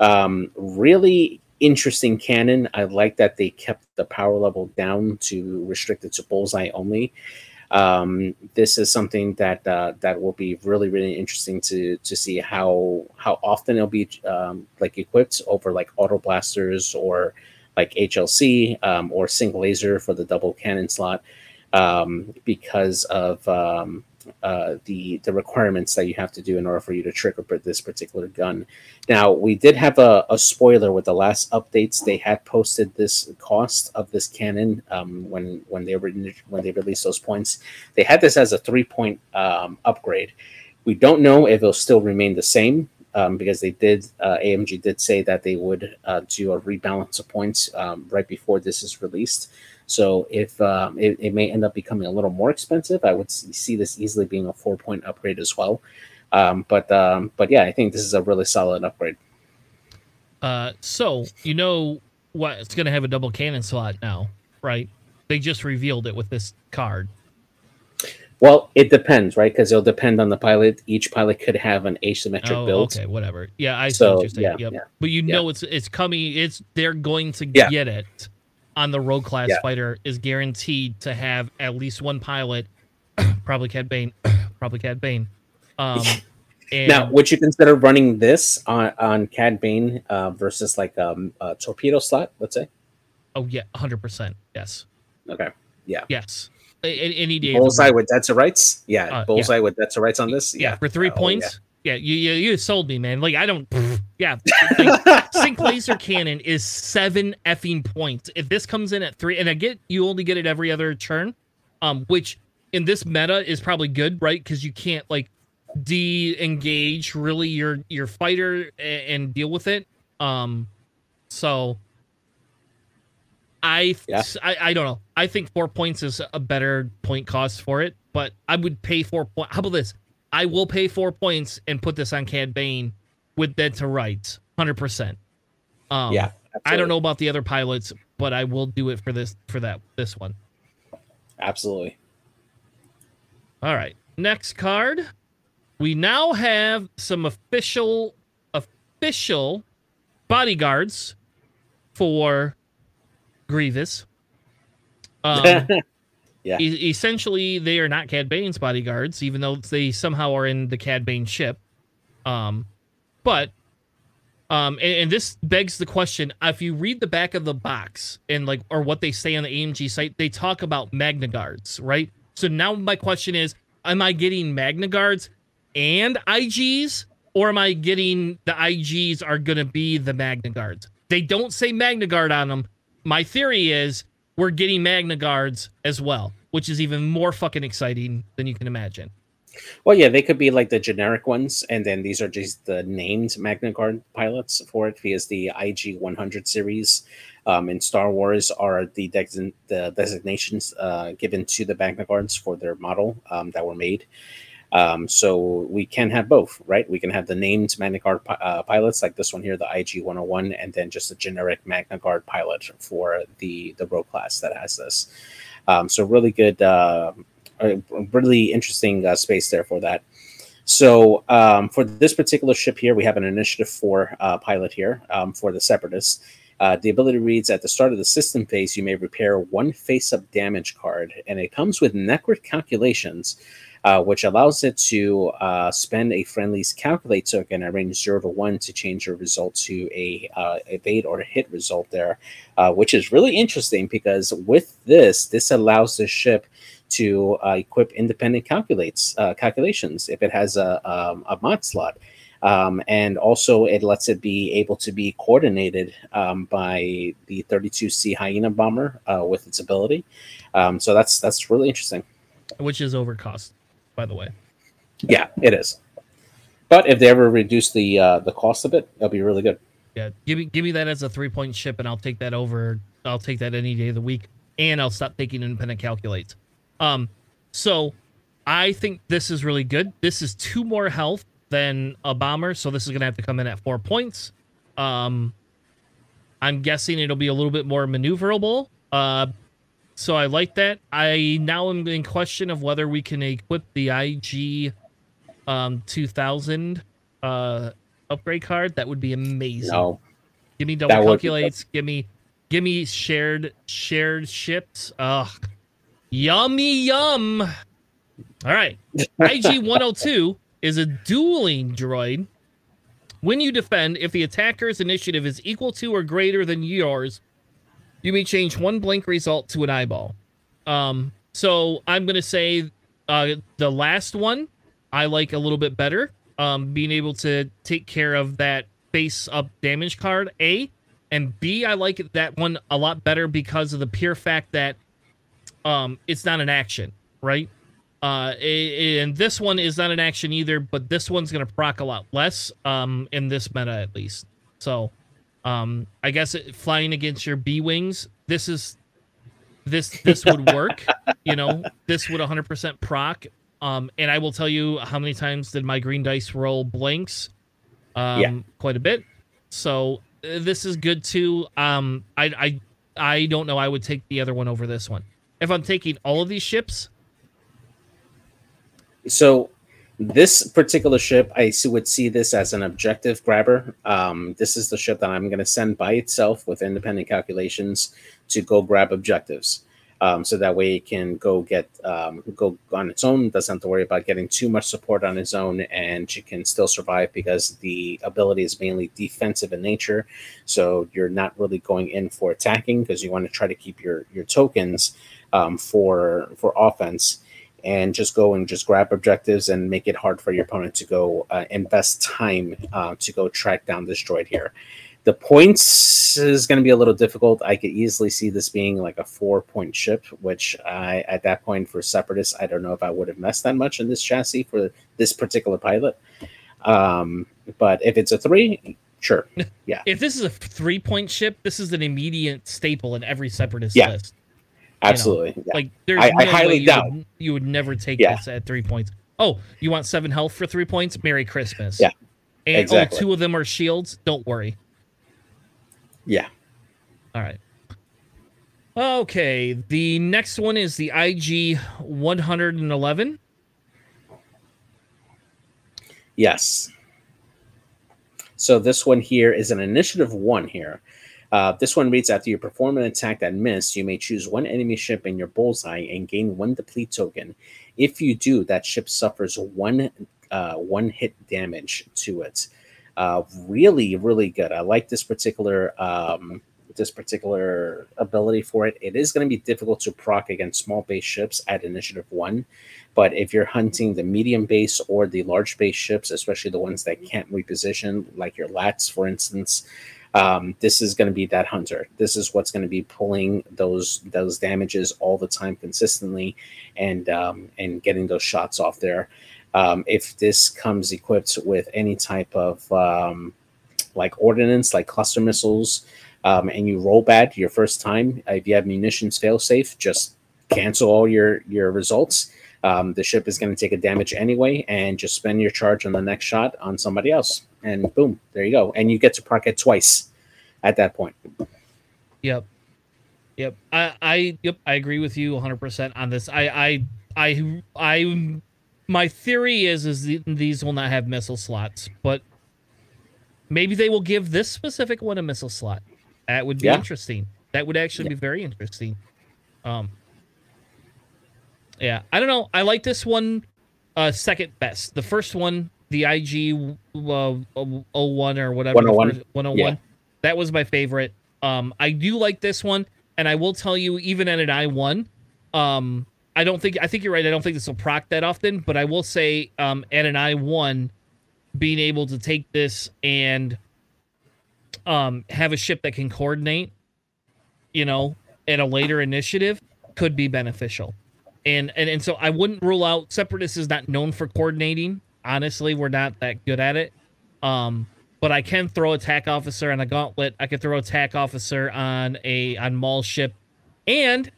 Um, really interesting cannon. I like that they kept the power level down to restrict it to bullseye only. Um, this is something that uh, that will be really really interesting to to see how how often it'll be um, like equipped over like auto blasters or like HLC um, or single laser for the double cannon slot um, because of um, uh, the the requirements that you have to do in order for you to trigger this particular gun. Now we did have a, a spoiler with the last updates. They had posted this cost of this cannon um, when when they were when they released those points. They had this as a three point um, upgrade. We don't know if it'll still remain the same. Um, because they did, uh, AMG did say that they would uh, do a rebalance of points um, right before this is released. So if um, it, it may end up becoming a little more expensive, I would see this easily being a four point upgrade as well. Um, but um, but yeah, I think this is a really solid upgrade. Uh, so you know what? It's gonna have a double cannon slot now, right? They just revealed it with this card. Well, it depends, right? Because it'll depend on the pilot. Each pilot could have an asymmetric Oh, build. okay, whatever. Yeah, I see So, what you're saying. yeah, yep. yeah, But you yeah. know it's it's coming. It's they're going to Yeah. get it on the rogue class Yeah. fighter is guaranteed to have at least one pilot, probably Cad Bane, probably Cad Bane. Um, and Now, would you consider running this on on Cad Bane uh, versus like um, a torpedo slot? Let's say. oh yeah, hundred percent. Yes, Okay. Yeah. Yes. A- any day. Bullseye with Dead to rights. Yeah, Uh, bullseye with Dead to rights on this. yeah, for three Oh, points. Yeah. you, you you sold me, man. Like I don't. yeah, sync laser cannon is seven effing points. If this comes in at three, and I get you only get it every other turn, um, which in this meta is probably good, right? Because you can't like de-engage really your your fighter and, and deal with it. Um, so I, Yeah. I I don't know. I think four points is a better point cost for it, but I would pay four points. How about this? I will pay four points and put this on Cad Bane with dead to rights, hundred percent. Um, yeah. I don't know about the other pilots, but I will do it for this for that this one. Absolutely. All right. Next card. We now have some official official bodyguards for Grievous. Um, Yeah. e- essentially, they are not Cad Bane's bodyguards, even though they somehow are in the Cad Bane ship. Um, but um, and, and this begs the question: if you read the back of the box and like, or what they say on the AMG site, they talk about Magna Guards, right? So now my question is: Am I getting Magna Guards and IGs, or am I getting the IGs are going to be the Magna Guards? They don't say Magna Guard on them. My theory is we're getting Magna Guards as well, which is even more fucking exciting than you can imagine. Well, yeah, they could be like the generic ones, and then these are just the named Magna Guard pilots for it, because the IG 100 series um, in Star Wars are the, de- the designations uh, given to the Magna Guards for their model um, that were made. Um, so we can have both, right? We can have the named Magna Guard uh, pilots, like this one here, the IG 101, and then just a generic Magna Guard pilot for the the Rogue class that has this. Um, so really good. Uh, really interesting uh, space there for that. So um, for this particular ship here, we have an Initiative 4 uh, pilot here um, for the Separatists. Uh, the ability reads at the start of the system phase, you may repair one face up damage card, and it comes with network calculations, uh, which allows it to uh, spend a friendly's calculate token at range 0 to 1 to change your result to a uh, evade or hit result there, uh, which is really interesting because with this, this allows the ship to uh, equip independent calculates calculations if it has a, um, a mod slot. Um, and also, it lets it be able to be coordinated um, by the 32C Hyena bomber uh, with its ability. Um, so that's that's really interesting. Which is overcost, by the way. Yeah, it is. But if they ever reduce the uh, the cost of it, it'll be really good. Yeah, give me give me that as a three point ship, and I'll take that over. I'll take that any day of the week, and I'll stop taking independent calculates. Um, so I think this is really good. This is two more health than a bomber, so this is gonna have to come in at four points. Um, I'm guessing it'll be a little bit more maneuverable. Uh, so I like that. I now am in question of whether we can equip the IG um 2000 uh upgrade card. That would be amazing. No, Give me double That would- calculates. Give me, give me shared shared ships. Ugh, yummy yum. All right, IG one hundred two is a dueling droid. When you defend, if the attacker's initiative is equal to or greater than yours, you may change one blank result to an eyeball. Um, so I'm gonna say uh, the last one I like a little bit better. Um, being able to take care of that face up damage card, A, and B, I like that one a lot better because of the pure fact that um, it's not an action, right? Uh, and this one is not an action either, but this one's gonna proc a lot less um, in this meta at least. So, um, I guess it, flying against your B wings, this is this this would work. you know, this would 100% proc. Um, and I will tell you how many times did my green dice roll blanks? Um, Yeah. quite a bit. So uh, this is good too. Um, I I I don't know. I would take the other one over this one. If I'm taking all of these ships, So this particular ship, I would see this as an objective grabber. Um, this is the ship that I'm going to send by itself with independent calculations to go grab objectives. Um, so that way it can go get um, go on its own. Doesn't have to worry about getting too much support on its own, and she can still survive because the ability is mainly defensive in nature. So you're not really going in for attacking because you want to try to keep your your tokens um, for for offense and just go and just grab objectives and make it hard for your opponent to go uh, invest time uh, to go track down this droid here. The points is going to be a little difficult. I could easily see this being like a four point ship, which I, at that point for Separatists, I don't know if I would have messed that much in this chassis for this particular pilot. Um, but if it's a three, sure. Yeah, if this is a three point ship, this is an immediate staple in every separatist Yeah. list. Absolutely. Yeah. Like there's I- I highly you doubt. Would, you would never take Yeah. this at three points. Oh, you want seven health for three points? Merry Christmas. Yeah, And oh, exactly. oh, two of them are shields. Don't worry. yeah. All right. Okay, the next one is the IG 111. Yes. So this one here is an initiative one here. Uh, this one reads after you perform an attack that missed, you may choose one enemy ship in your bullseye and gain one deplete token. If you do, that ship suffers one uh, one hit damage to it. Uh, really, really good. I like this particular um, this particular ability for it. It is going to be difficult to proc against small base ships at initiative one, but if you're hunting the medium base or the large base ships, especially the ones that can't reposition, like your LAATs, for instance, um, this is going to be that hunter. This is what's going to be pulling those those damages all the time consistently, and um, and getting those shots off there. Um, if this comes equipped with any type of um, like ordnance, like cluster missiles, um, and you roll bad your first time, if you have munitions fail safe, just cancel all your your results. Um, the ship is going to take a damage anyway, and just spend your charge on the next shot on somebody else, and boom, there you go, and you get to park it twice at that point. Yep, yep. I, I, yep. I agree with you 100 percent on this. I, I, I, I. My theory is is these will not have missile slots, but maybe they will give this specific one a missile slot. That would be yeah. interesting. That would actually yeah. be very interesting. Um, yeah, I don't know. I like this one uh, second best. The first one, the IG uh, 01 or whatever, 101, 101 yeah. that was my favorite. Um, I do like this one, and I will tell you, even at an I1, um, I don't think I think you're right. I don't think this will proc that often, but I will say um, at an I1, being able to take this and um, have a ship that can coordinate, you know, at a later initiative could be beneficial and and and so I wouldn't rule out Separatist is not known for coordinating. Honestly, we're not that good at it. Um, but I can throw attack officer on a gauntlet. I could throw attack officer on a on Maul ship, and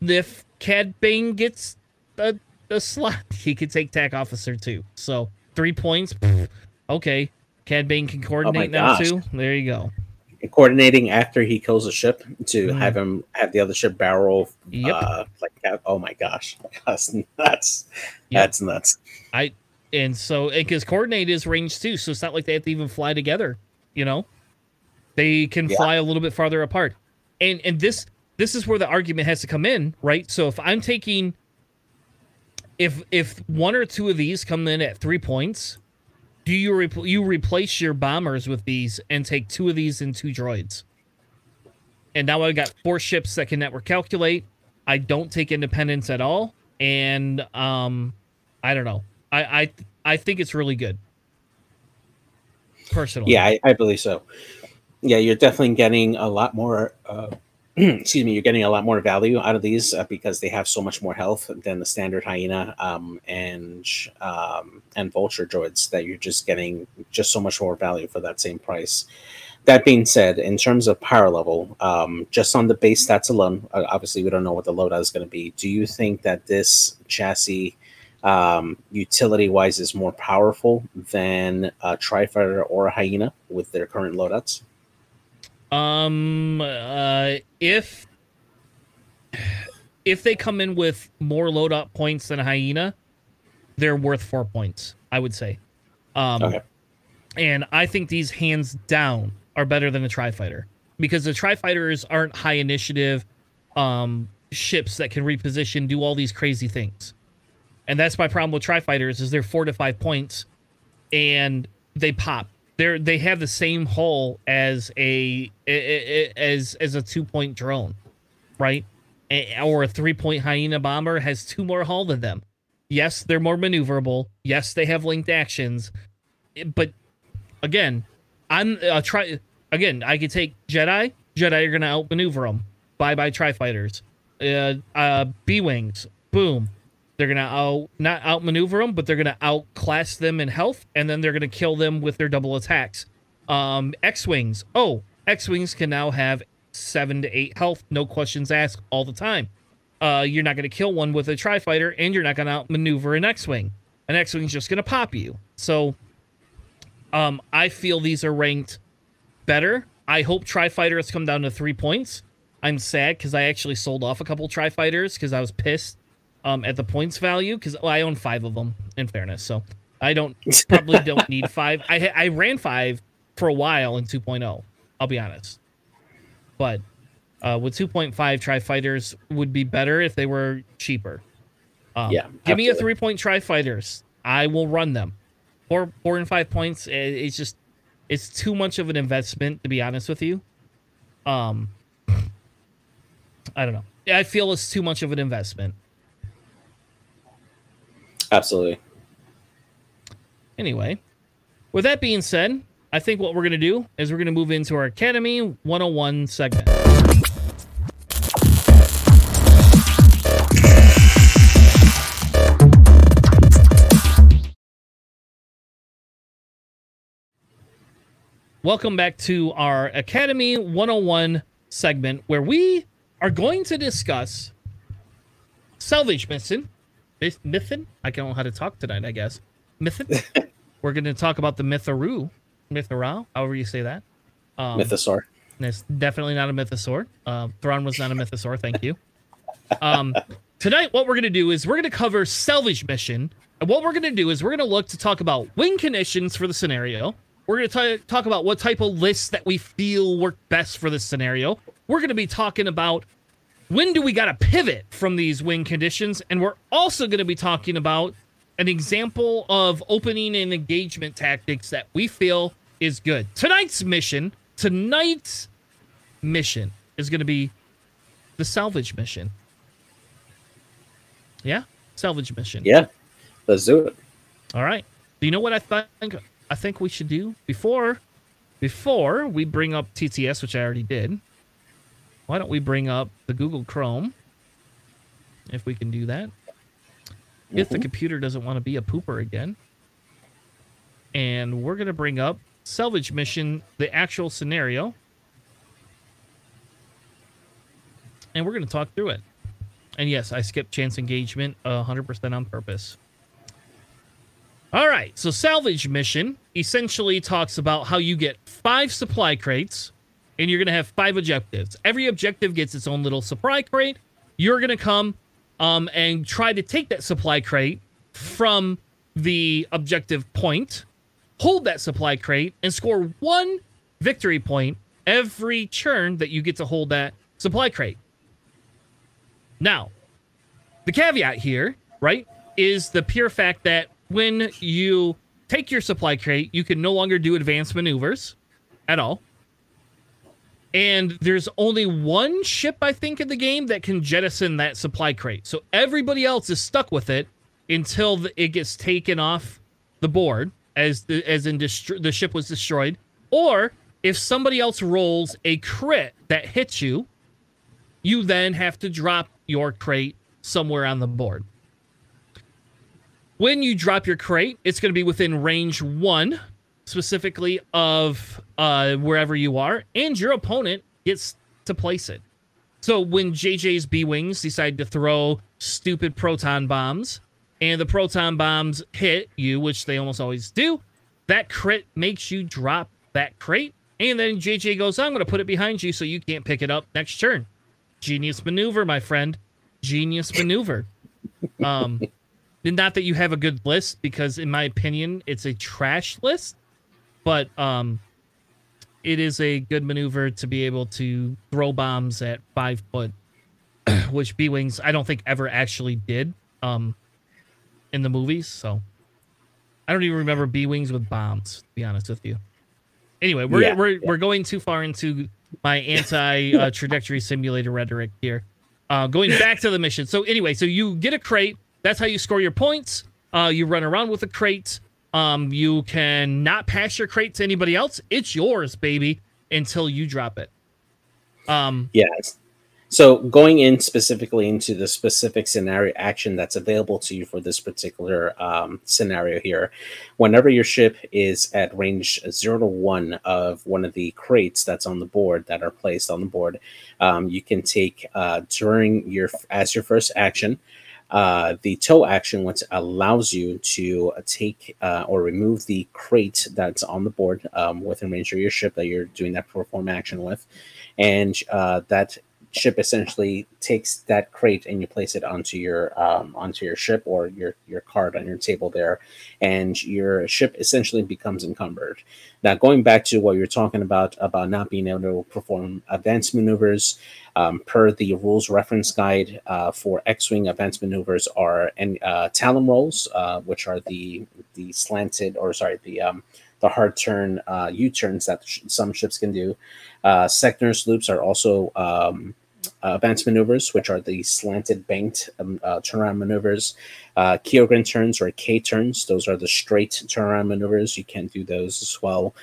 if Cad Bane gets a, a slot, he could take attack officer too. So three points. okay, Cad Bane can coordinate oh now too. There you go coordinating after he kills a ship to mm. have him have the other ship barrel. Yep. Uh, like, oh my gosh, that's nuts. Yep. That's nuts. I and so because coordinate is range too, so it's not like they have to even fly together. You know, they can yeah. fly a little bit farther apart. And and this this is where the argument has to come in, right? So if I'm taking if if one or two of these come in at three points, do you re- you replace your bombers with these and take two of these and two droids? And now I've got four ships that can network calculate. I don't take independence at all, and um, I don't know. I I I think it's really good. Personally, yeah, I, I believe so. Yeah, you're definitely getting a lot more uh, excuse me, you're getting a lot more value out of these uh, because they have so much more health than the standard hyena um, and um, and vulture droids that you're just getting just so much more value for that same price. That being said, in terms of power level, um, just on the base stats alone, uh, obviously we don't know what the loadout is going to be. Do you think that this chassis, um, utility wise, is more powerful than a Trifighter or a Hyena with their current loadouts? Um, uh, if if they come in with more loadout points than a hyena, they're worth four points. I would say. Um, okay. And I think these hands down are better than a tri fighter because the tri fighters aren't high initiative um, ships that can reposition, do all these crazy things. And that's my problem with tri fighters is they're four to five points, and they pop they're they have the same hull as a, as as a two point drone, right? or a three point hyena bomber has two more hull than them. Yes, they're more maneuverable. Yes, they have linked actions, but again, I'm uh, try again. I could take Jedi. Jedi are gonna outmaneuver them. Bye bye tri fighters. Uh, uh, B wings. Boom. They're gonna out not outmaneuver them, but they're gonna outclass them in health, and then they're gonna kill them with their double attacks. Um, X wings. Oh, X wings can now have seven to eight health, no questions asked, all the time. Uh, you're not gonna kill one with a tri fighter, and you're not gonna outmaneuver an X wing. An X wing's just gonna pop you. So, um, I feel these are ranked better. I hope tri fighters come down to three points. I'm sad because I actually sold off a couple tri fighters because I was pissed um, at the points value because well, I own five of them. In fairness, so I don't probably don't need five. I I ran five for a while in 2.0. I'll be honest, but uh, with 2.5 tri fighters would be better if they were cheaper. Um, yeah, absolutely. give me a three point tri fighters. I will run them. Four four and five points. It's just it's too much of an investment to be honest with you. Um, I don't know. I feel it's too much of an investment. Absolutely. Anyway, with that being said, I think what we're going to do is we're going to move into our Academy 101 segment. Welcome back to our Academy 101 segment where we are going to discuss salvage mission. Myth- Mythin? I don't know how to talk tonight, I guess. Mythin? We're going to talk about the Mytharu. Mytharau, however you say that. Um, Mythosaur. it's definitely not a mythosaur. Uh, Thrawn was not a mythosaur. Thank you. Um, tonight, what we're going to do is we're going to cover salvage mission. And what we're going to do is we're going to look to talk about win conditions for the scenario. We're going to talk about what type of lists that we feel work best for this scenario. We're going to be talking about when do we got to pivot from these win conditions. And we're also going to be talking about an example of opening and engagement tactics that we feel is good. Tonight's mission, tonight's mission is going to be the salvage mission. Yeah, salvage mission. Yeah, let's do it. All right. Do you know what I think? I think we should do before, before we bring up TTS, which I already did. Why don't we bring up the Google Chrome? If we can do that. If the Mhm. computer doesn't want to be a pooper again. And we're going to bring up salvage mission, the actual scenario. And we're going to talk through it. And yes, I skipped chance engagement uh, 100% on purpose. All right, so salvage mission essentially talks about how you get five supply crates and you're going to have five objectives. Every objective gets its own little supply crate. You're going to come um, and try to take that supply crate from the objective point, hold that supply crate, and score one victory point every turn that you get to hold that supply crate. Now, the caveat here, right, is the pure fact that when you take your supply crate, you can no longer do advanced maneuvers at all. And there's only one ship, I think, in the game that can jettison that supply crate. So everybody else is stuck with it until it gets taken off the board, as the, as in the ship was destroyed, or if somebody else rolls a crit that hits you, you then have to drop your crate somewhere on the board. When you drop your crate, it's going to be within range one, specifically of uh, wherever you are, and your opponent gets to place it. So when JJ's B Wings decide to throw stupid proton bombs, and the proton bombs hit you, which they almost always do, that crit makes you drop that crate. And then JJ goes, I'm going to put it behind you so you can't pick it up next turn. Genius maneuver, my friend. Genius maneuver. Um, not that you have a good list, because in my opinion, it's a trash list, but um, it is a good maneuver to be able to throw bombs at five foot, which B Wings I don't think ever actually did um, in the movies. So I don't even remember B Wings with bombs, to be honest with you. Anyway, we're Yeah, we're, we're going too far into my anti uh, trajectory simulator rhetoric here. Uh, going back to the mission. So anyway, so you get a crate. That's how you score your points. Uh, you run around with a crate. Um, you can not pass your crate to anybody else. It's yours, baby, until you drop it. Um, Yes. So going in specifically into the specific scenario action that's available to you for this particular um, scenario here, whenever your ship is at range zero to one of one of the crates that's on the board that are placed on the board, um, you can take uh, during your as your first action. Uh, the tow action, which allows you to take uh, or remove the crate that's on the board um, within range of your ship that you're doing that perform action with, and uh, that ship essentially takes that crate and you place it onto your um, onto your ship or your your card on your table there, and your ship essentially becomes encumbered. Now, going back to what you're talking about about not being able to perform advanced maneuvers, um, per the rules reference guide uh, for X-wing advanced maneuvers are and uh, Talon rolls, uh, which are the the slanted or sorry the um, the hard turn uh, U turns that sh- some ships can do. Uh, Segnor's loops are also um, uh, advanced maneuvers, which are the slanted banked um, uh, turnaround maneuvers. Uh, Koiogran turns or K turns, those are the straight turnaround maneuvers. You can do those as well.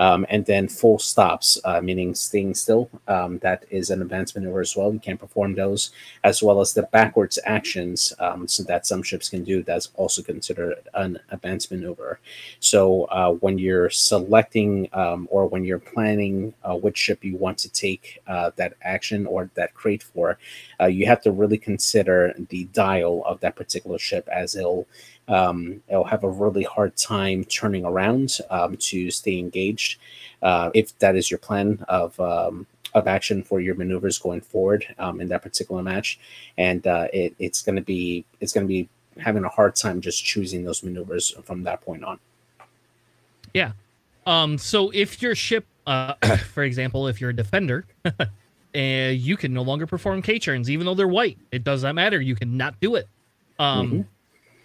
Um, and then full stops, uh, meaning staying still. Um, that is an advanced maneuver as well. You can perform those, as well as the backwards actions um, so that some ships can do. That's also considered an advanced maneuver. So uh, when you're selecting um, or when you're planning uh, which ship you want to take uh, that action or that crate for, uh, you have to really consider the dial of that particular ship as it'll um, it'll have a really hard time turning around um, to stay engaged. Uh, if that is your plan of um, of action for your maneuvers going forward um, in that particular match, and uh, it, it's going to be it's going to be having a hard time just choosing those maneuvers from that point on. Yeah. Um. So if your ship, uh, for example, if you're a defender. and you can no longer perform K turns, even though they're white. It does not matter. You cannot do it. Um, mm-hmm.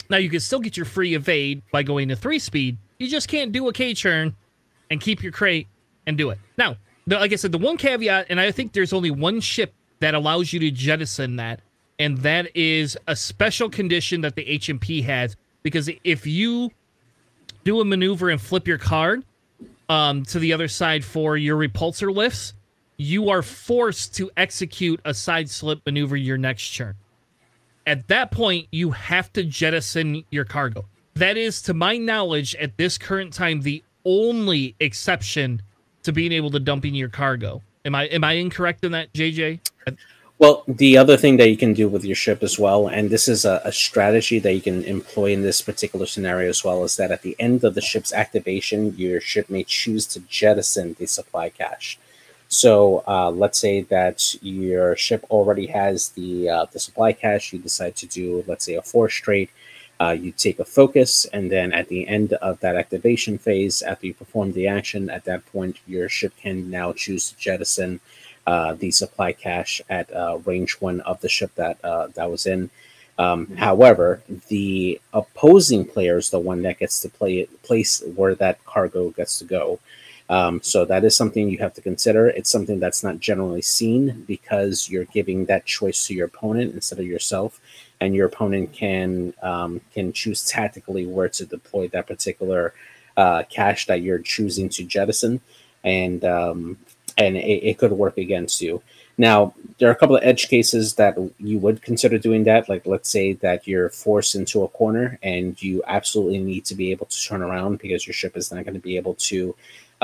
Now you can still get your free evade by going to three speed. You just can't do a K turn and keep your crate and do it. Now, like I said, the one caveat, and I think there's only one ship that allows you to jettison that, and that is a special condition that the HMP has. Because if you do a maneuver and flip your card um, to the other side for your repulsor lifts, you are forced to execute a side slip maneuver your next turn at that point, you have to jettison your cargo. That is, to my knowledge, at this current time, the only exception to being able to dump in your cargo. Am I am I incorrect in that, JJ? Well, the other thing that you can do with your ship as well, and this is a, a, strategy that you can employ in this particular scenario as well, is that at the end of the ship's activation, your ship may choose to jettison the supply cache. So uh, let's say that your ship already has the uh, the supply cache. You decide to do, let's say, a four trade. Uh, you take a focus, and then at the end of that activation phase, after you perform the action, at that point, your ship can now choose to jettison uh, the supply cache at uh, range one of the ship that uh, that was in. Um, mm-hmm. However, the opposing player is the one that gets to play it, place where that cargo gets to go. Um, so that is something you have to consider. It's something that's not generally seen because you're giving that choice to your opponent instead of yourself, and your opponent can um, can choose tactically where to deploy that particular uh, cache that you're choosing to jettison, and um, and it, it could work against you. Now, there are a couple of edge cases that you would consider doing that. Like, let's say that you're forced into a corner and you absolutely need to be able to turn around because your ship is not going to be able to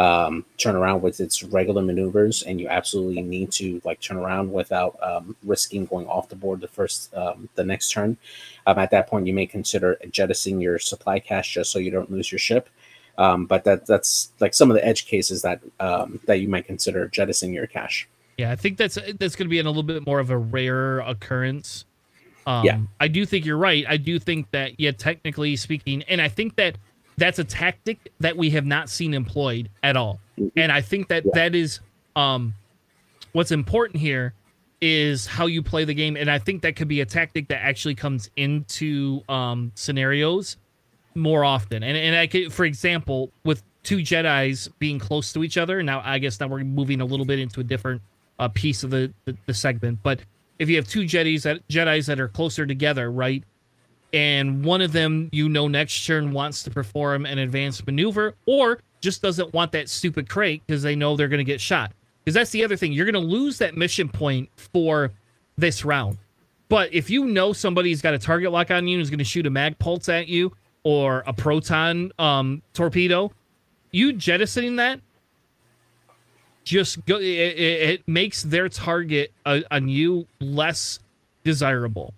um, turn around with its regular maneuvers, and you absolutely need to like turn around without um, risking going off the board the first um, the next turn. Um, at that point, you may consider jettisoning your supply cache just so you don't lose your ship. Um, but that that's like some of the edge cases that um, that you might consider jettisoning your cache. Yeah, I think that's that's going to be in a little bit more of a rare occurrence. yeah, I do think you're right. I do think that yeah, technically speaking, and I think that that's a tactic that we have not seen employed at all. And I think that yeah. that is um, what's important here is how you play the game. And I think that could be a tactic that actually comes into um, scenarios more often. And and I could, for example, with two Jedi's being close to each other. Now I guess now we're moving a little bit into a different uh, piece of the, the, the segment. But if you have two Jedi's that Jedi's that are closer together, right? And one of them you know next turn wants to perform an advanced maneuver or just doesn't want that stupid crate because they know they're going to get shot. Because that's the other thing you're going to lose that mission point for this round. But if you know somebody's got a target lock on you and is going to shoot a mag pulse at you or a proton um, torpedo you jettisoning that just go it, it makes their target uh, on you less desirable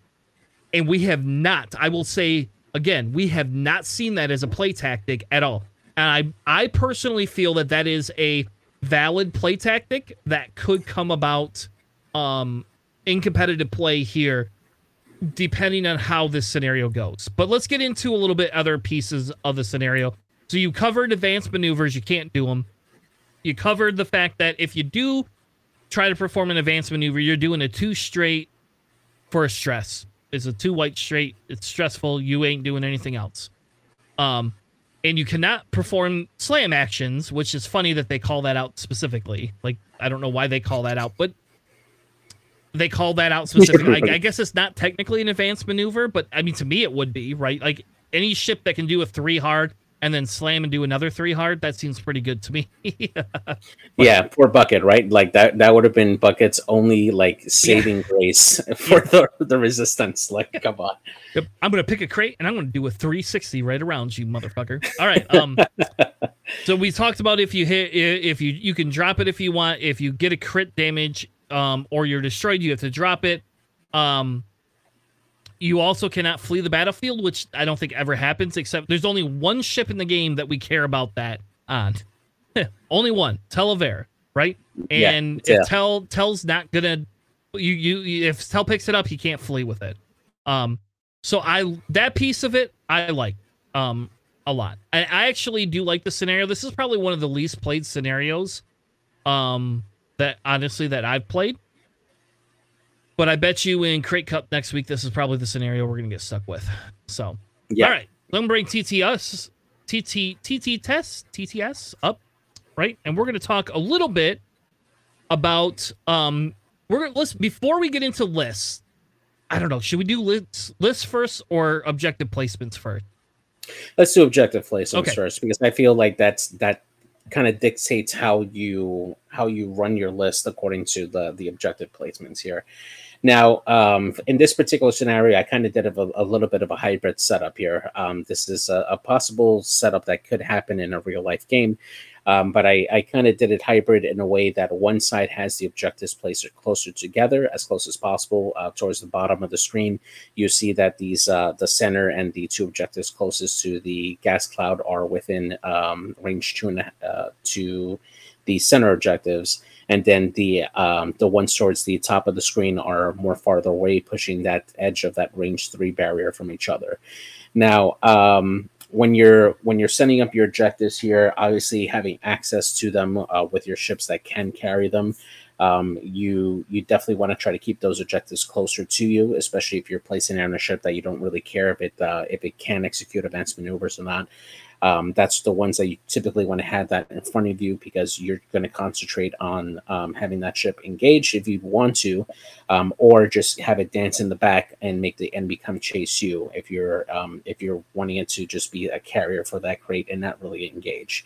and we have not, I will say again, we have not seen that as a play tactic at all. And I, I personally feel that that is a valid play tactic that could come about um, in competitive play here, depending on how this scenario goes. But let's get into a little bit other pieces of the scenario. So you covered advanced maneuvers, you can't do them. You covered the fact that if you do try to perform an advanced maneuver, you're doing a two straight for a stress. It's a two white straight. It's stressful. You ain't doing anything else. Um, and you cannot perform slam actions, which is funny that they call that out specifically. Like I don't know why they call that out, but they call that out specifically. I, I guess it's not technically an advanced maneuver, but I mean to me it would be right. Like any ship that can do a three hard and then slam and do another three hard, that seems pretty good to me. yeah, poor bucket, right? Like that that would have been bucket's only like saving yeah. grace for yeah. the, the resistance. Like, come on. Yep. I'm gonna pick a crate and I'm gonna do a 360 right around you, motherfucker. All right. Um so we talked about if you hit if you you can drop it if you want, if you get a crit damage um or you're destroyed, you have to drop it. Um you also cannot flee the battlefield, which I don't think ever happens, except there's only one ship in the game that we care about that on. only one, Tel Aviv, right? And yeah, if Tel Tel's not gonna you you if Tel picks it up, he can't flee with it. Um so I that piece of it I like um a lot. I, I actually do like the scenario. This is probably one of the least played scenarios um that honestly that I've played. But I bet you in Crate Cup next week, this is probably the scenario we're going to get stuck with. So, yeah. all right, let me bring TTS, TT, TT test, TTS up, right? And we're going to talk a little bit about, um, we're going to list before we get into lists. I don't know. Should we do lists, lists first or objective placements first? Let's do objective placements okay. first because I feel like that's that kind of dictates how you how you run your list according to the the objective placements here. Now, um, in this particular scenario, I kind of did a, a, little bit of a hybrid setup here. Um, this is a, a, possible setup that could happen in a real life game, um, but I, I kind of did it hybrid in a way that one side has the objectives placed closer together, as close as possible, uh, towards the bottom of the screen. You see that these uh, the center and the two objectives closest to the gas cloud are within um, range two and uh, to the center objectives and then the um, the ones towards the top of the screen are more farther away, pushing that edge of that range three barrier from each other. Now, um, when you're when you're setting up your objectives here, obviously having access to them uh, with your ships that can carry them, um, you you definitely want to try to keep those objectives closer to you, especially if you're placing it on a ship that you don't really care if it uh, if it can execute advanced maneuvers or not. Um, that's the ones that you typically want to have that in front of you because you're going to concentrate on um, having that ship engaged if you want to, um, or just have it dance in the back and make the enemy come chase you if you're um, if you're wanting it to just be a carrier for that crate and not really engage.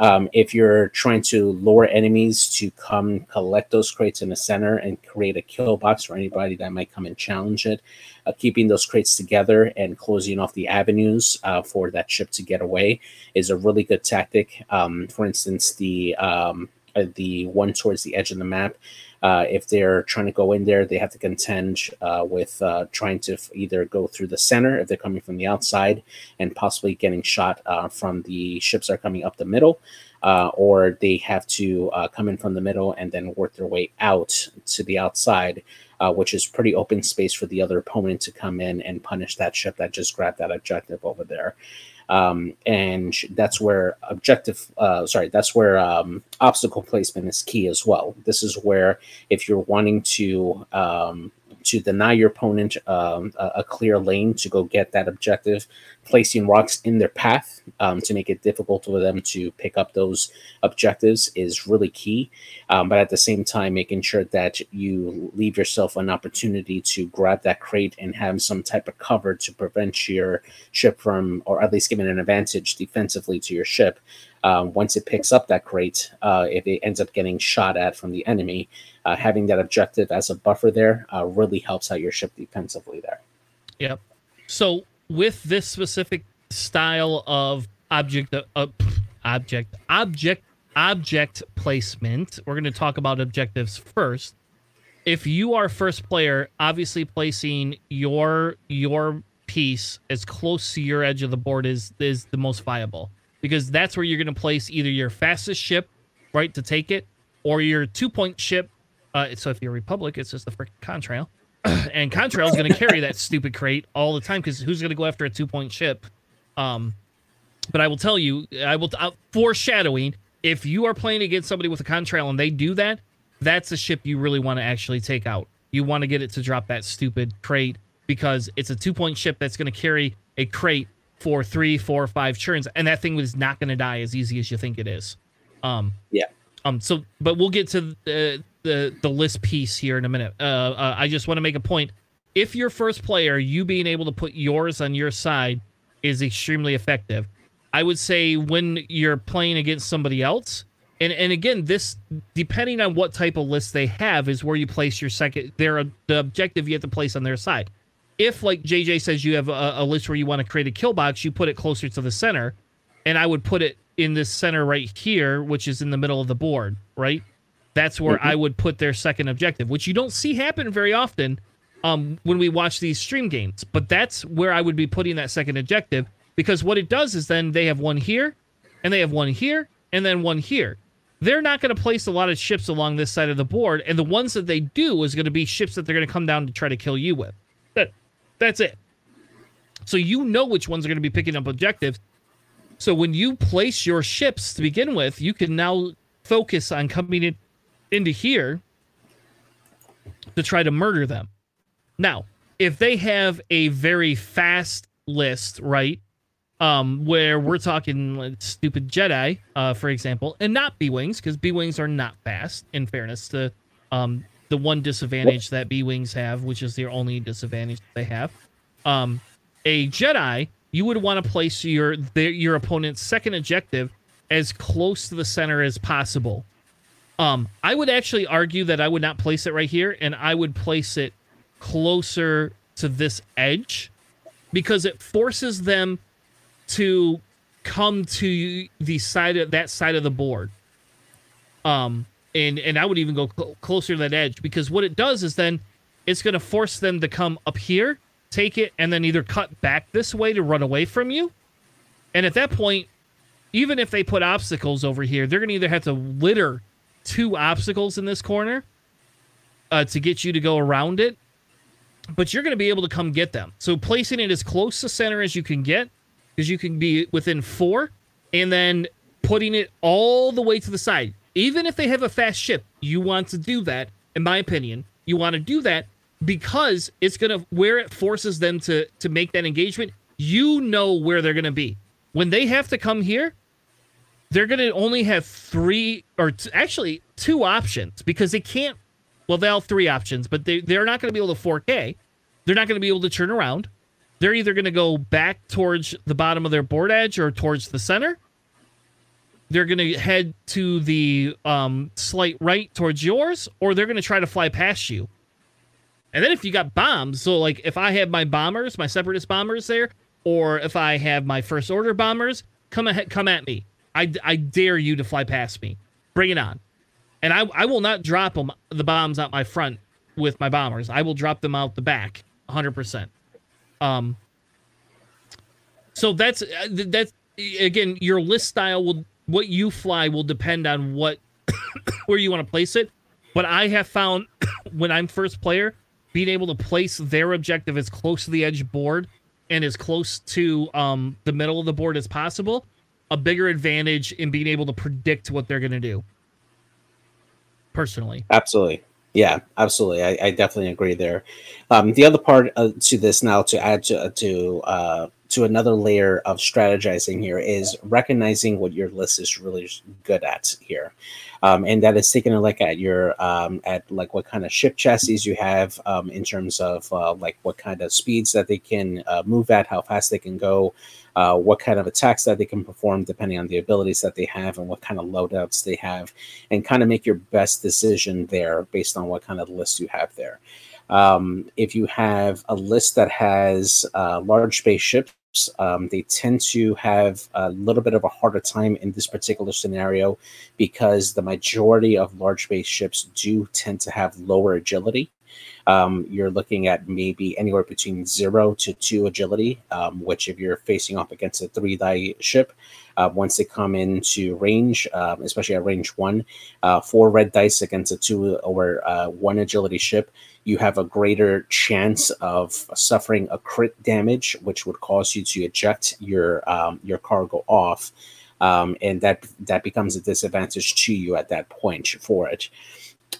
Um, if you're trying to lure enemies to come collect those crates in the center and create a kill box for anybody that might come and challenge it, uh, keeping those crates together and closing off the avenues uh, for that ship to get away is a really good tactic. Um, for instance, the um, uh, the one towards the edge of the map. Uh, if they're trying to go in there, they have to contend uh, with uh, trying to f- either go through the center if they're coming from the outside and possibly getting shot uh, from the ships that are coming up the middle, uh, or they have to come in from the middle and then work their way out to the outside. which is pretty open space for the other opponent to come in and punish that ship that just grabbed that objective over there. Um, and that's where objective, uh, sorry, that's where um, obstacle placement is key as well. This is where if you're wanting to um, to deny your opponent um, a, a, clear lane to go get that objective, placing rocks in their path um, to make it difficult for them to pick up those objectives is really key. Um, but at the same time, making sure that you leave yourself an opportunity to grab that crate and have some type of cover to prevent your ship from, or at least giving an advantage defensively to your ship um, once it picks up that crate, uh, if it ends up getting shot at from the enemy, uh, having that objective as a buffer there uh, really helps out your ship defensively there. Yep. So with this specific style of object, uh, object, object, object placement, we're going to talk about objectives first. If you are first player, obviously placing your your piece as close to your edge of the board is is the most viable because that's where you're going to place either your fastest ship, right, to take it, or your two point ship. Uh, so if you're Republic, it's just the freaking Contrail. and Contrail is going to carry that stupid crate all the time because who's going to go after a two point ship? Um, but I will tell you, I will uh, foreshadowing. If you are playing against somebody with a Contrail and they do that, that's a ship you really want to actually take out. You want to get it to drop that stupid crate because it's a two point ship that's going to carry a crate for three, four, five churns, and that thing was not going to die as easy as you think it is. Um, yeah. Um. So, but we'll get to uh, the the list piece here in a minute. Uh, uh, I just want to make a point. If you're first player, you being able to put yours on your side is extremely effective. I would say when you're playing against somebody else, and and again, this depending on what type of list they have is where you place your second. Their the objective you have to place on their side. If like JJ says, you have a, a list where you want to create a kill box, you put it closer to the center, and I would put it in this center right here, which is in the middle of the board, right? That's where mm-hmm. I would put their second objective, which you don't see happen very often um, when we watch these stream games. But that's where I would be putting that second objective because what it does is then they have one here, and they have one here, and then one here. They're not going to place a lot of ships along this side of the board, and the ones that they do is going to be ships that they're going to come down to try to kill you with. That, that's it. So you know which ones are going to be picking up objectives. So when you place your ships to begin with, you can now focus on coming in, into here to try to murder them. Now, if they have a very fast list, right? Um, where we're talking like, stupid Jedi, uh, for example, and not B wings because B wings are not fast. In fairness to um, the one disadvantage that B wings have, which is their only disadvantage they have, um, a Jedi you would want to place your your opponent's second objective as close to the center as possible. Um, I would actually argue that I would not place it right here, and I would place it closer to this edge because it forces them to come to the side of that side of the board. Um, and and I would even go cl- closer to that edge because what it does is then it's going to force them to come up here, take it, and then either cut back this way to run away from you. And at that point, even if they put obstacles over here, they're going to either have to litter two obstacles in this corner uh, to get you to go around it, but you're going to be able to come get them. So placing it as close to center as you can get, because you can be within four, and then putting it all the way to the side. Even if they have a fast ship, you want to do that, in my opinion. You want to do that because it's to, where it forces them to, to make that engagement, you know where they're to be. When they have to come here, they're to only have three or t- actually two options because they can't well, they'll have three options, but they, they're not to be able to 4K. They're not to be able to turn around. They're either to go back towards the bottom of their board edge or towards the center. They're going to head to the um, slight right towards yours, or they're going to try to fly past you. And then if you got bombs, so like if I have my bombers, my separatist bombers there, or if I have my first order bombers, come ahead, come at me. I, I dare you to fly past me. Bring it on and I I will not drop them the bombs out my front with my bombers. I will drop them out the back, 100. percent Um. So that's uh, that's again your list style will what you fly will depend on what where you want to place it. But I have found when I'm first player, being able to place their objective as close to the edge board and as close to um, the middle of the board as possible, a bigger advantage in being able to predict what they're going to do personally. Absolutely. Yeah, absolutely. I, I definitely agree there. Um, the other part uh, to this now to add to to uh, to another layer of strategizing here is recognizing what your list is really good at here, um, and that is taking a look at your um, at like what kind of ship chassis you have um, in terms of uh, like what kind of speeds that they can uh, move at, how fast they can go, uh, what kind of attacks that they can perform depending on the abilities that they have and what kind of loadouts they have, and kind of make your best decision there based on what kind of list you have there. Um, if you have a list that has uh, large spaceships, um, they tend to have a little bit of a harder time in this particular scenario because the majority of large spaceships do tend to have lower agility um, you're looking at maybe anywhere between zero to two agility, um, which if you're facing off against a three die ship, uh, once they come into range, um, especially at range one, uh, four red dice against a two or uh, one agility ship, you have a greater chance of suffering a crit damage, which would cause you to eject your um, your cargo off. Um, and that that becomes a disadvantage to you at that point for it.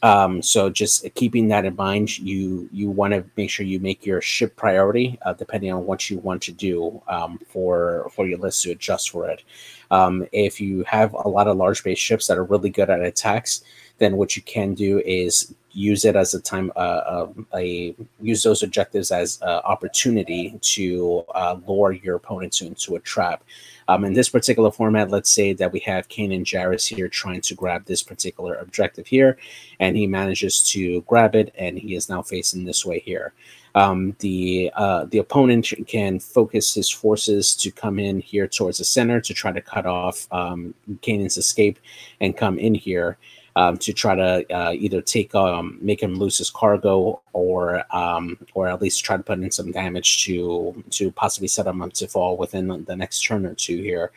Um, so just keeping that in mind, you you want to make sure you make your ship priority, uh, depending on what you want to do um, for for your list to adjust for it. Um, if you have a lot of large base ships that are really good at attacks, then what you can do is use it as a time uh, um, a use those objectives as uh, opportunity to uh, lure your opponents into a trap. Um, in this particular format, let's say that we have Kanan Jarrus here trying to grab this particular objective here, and he manages to grab it, and he is now facing this way here. Um, the uh, the opponent can focus his forces to come in here towards the center to try to cut off um, Kanan's escape and come in here um, to try to uh, either take um, make him lose his cargo or um, or at least try to put in some damage to to possibly set him up to fall within the next turn or two here.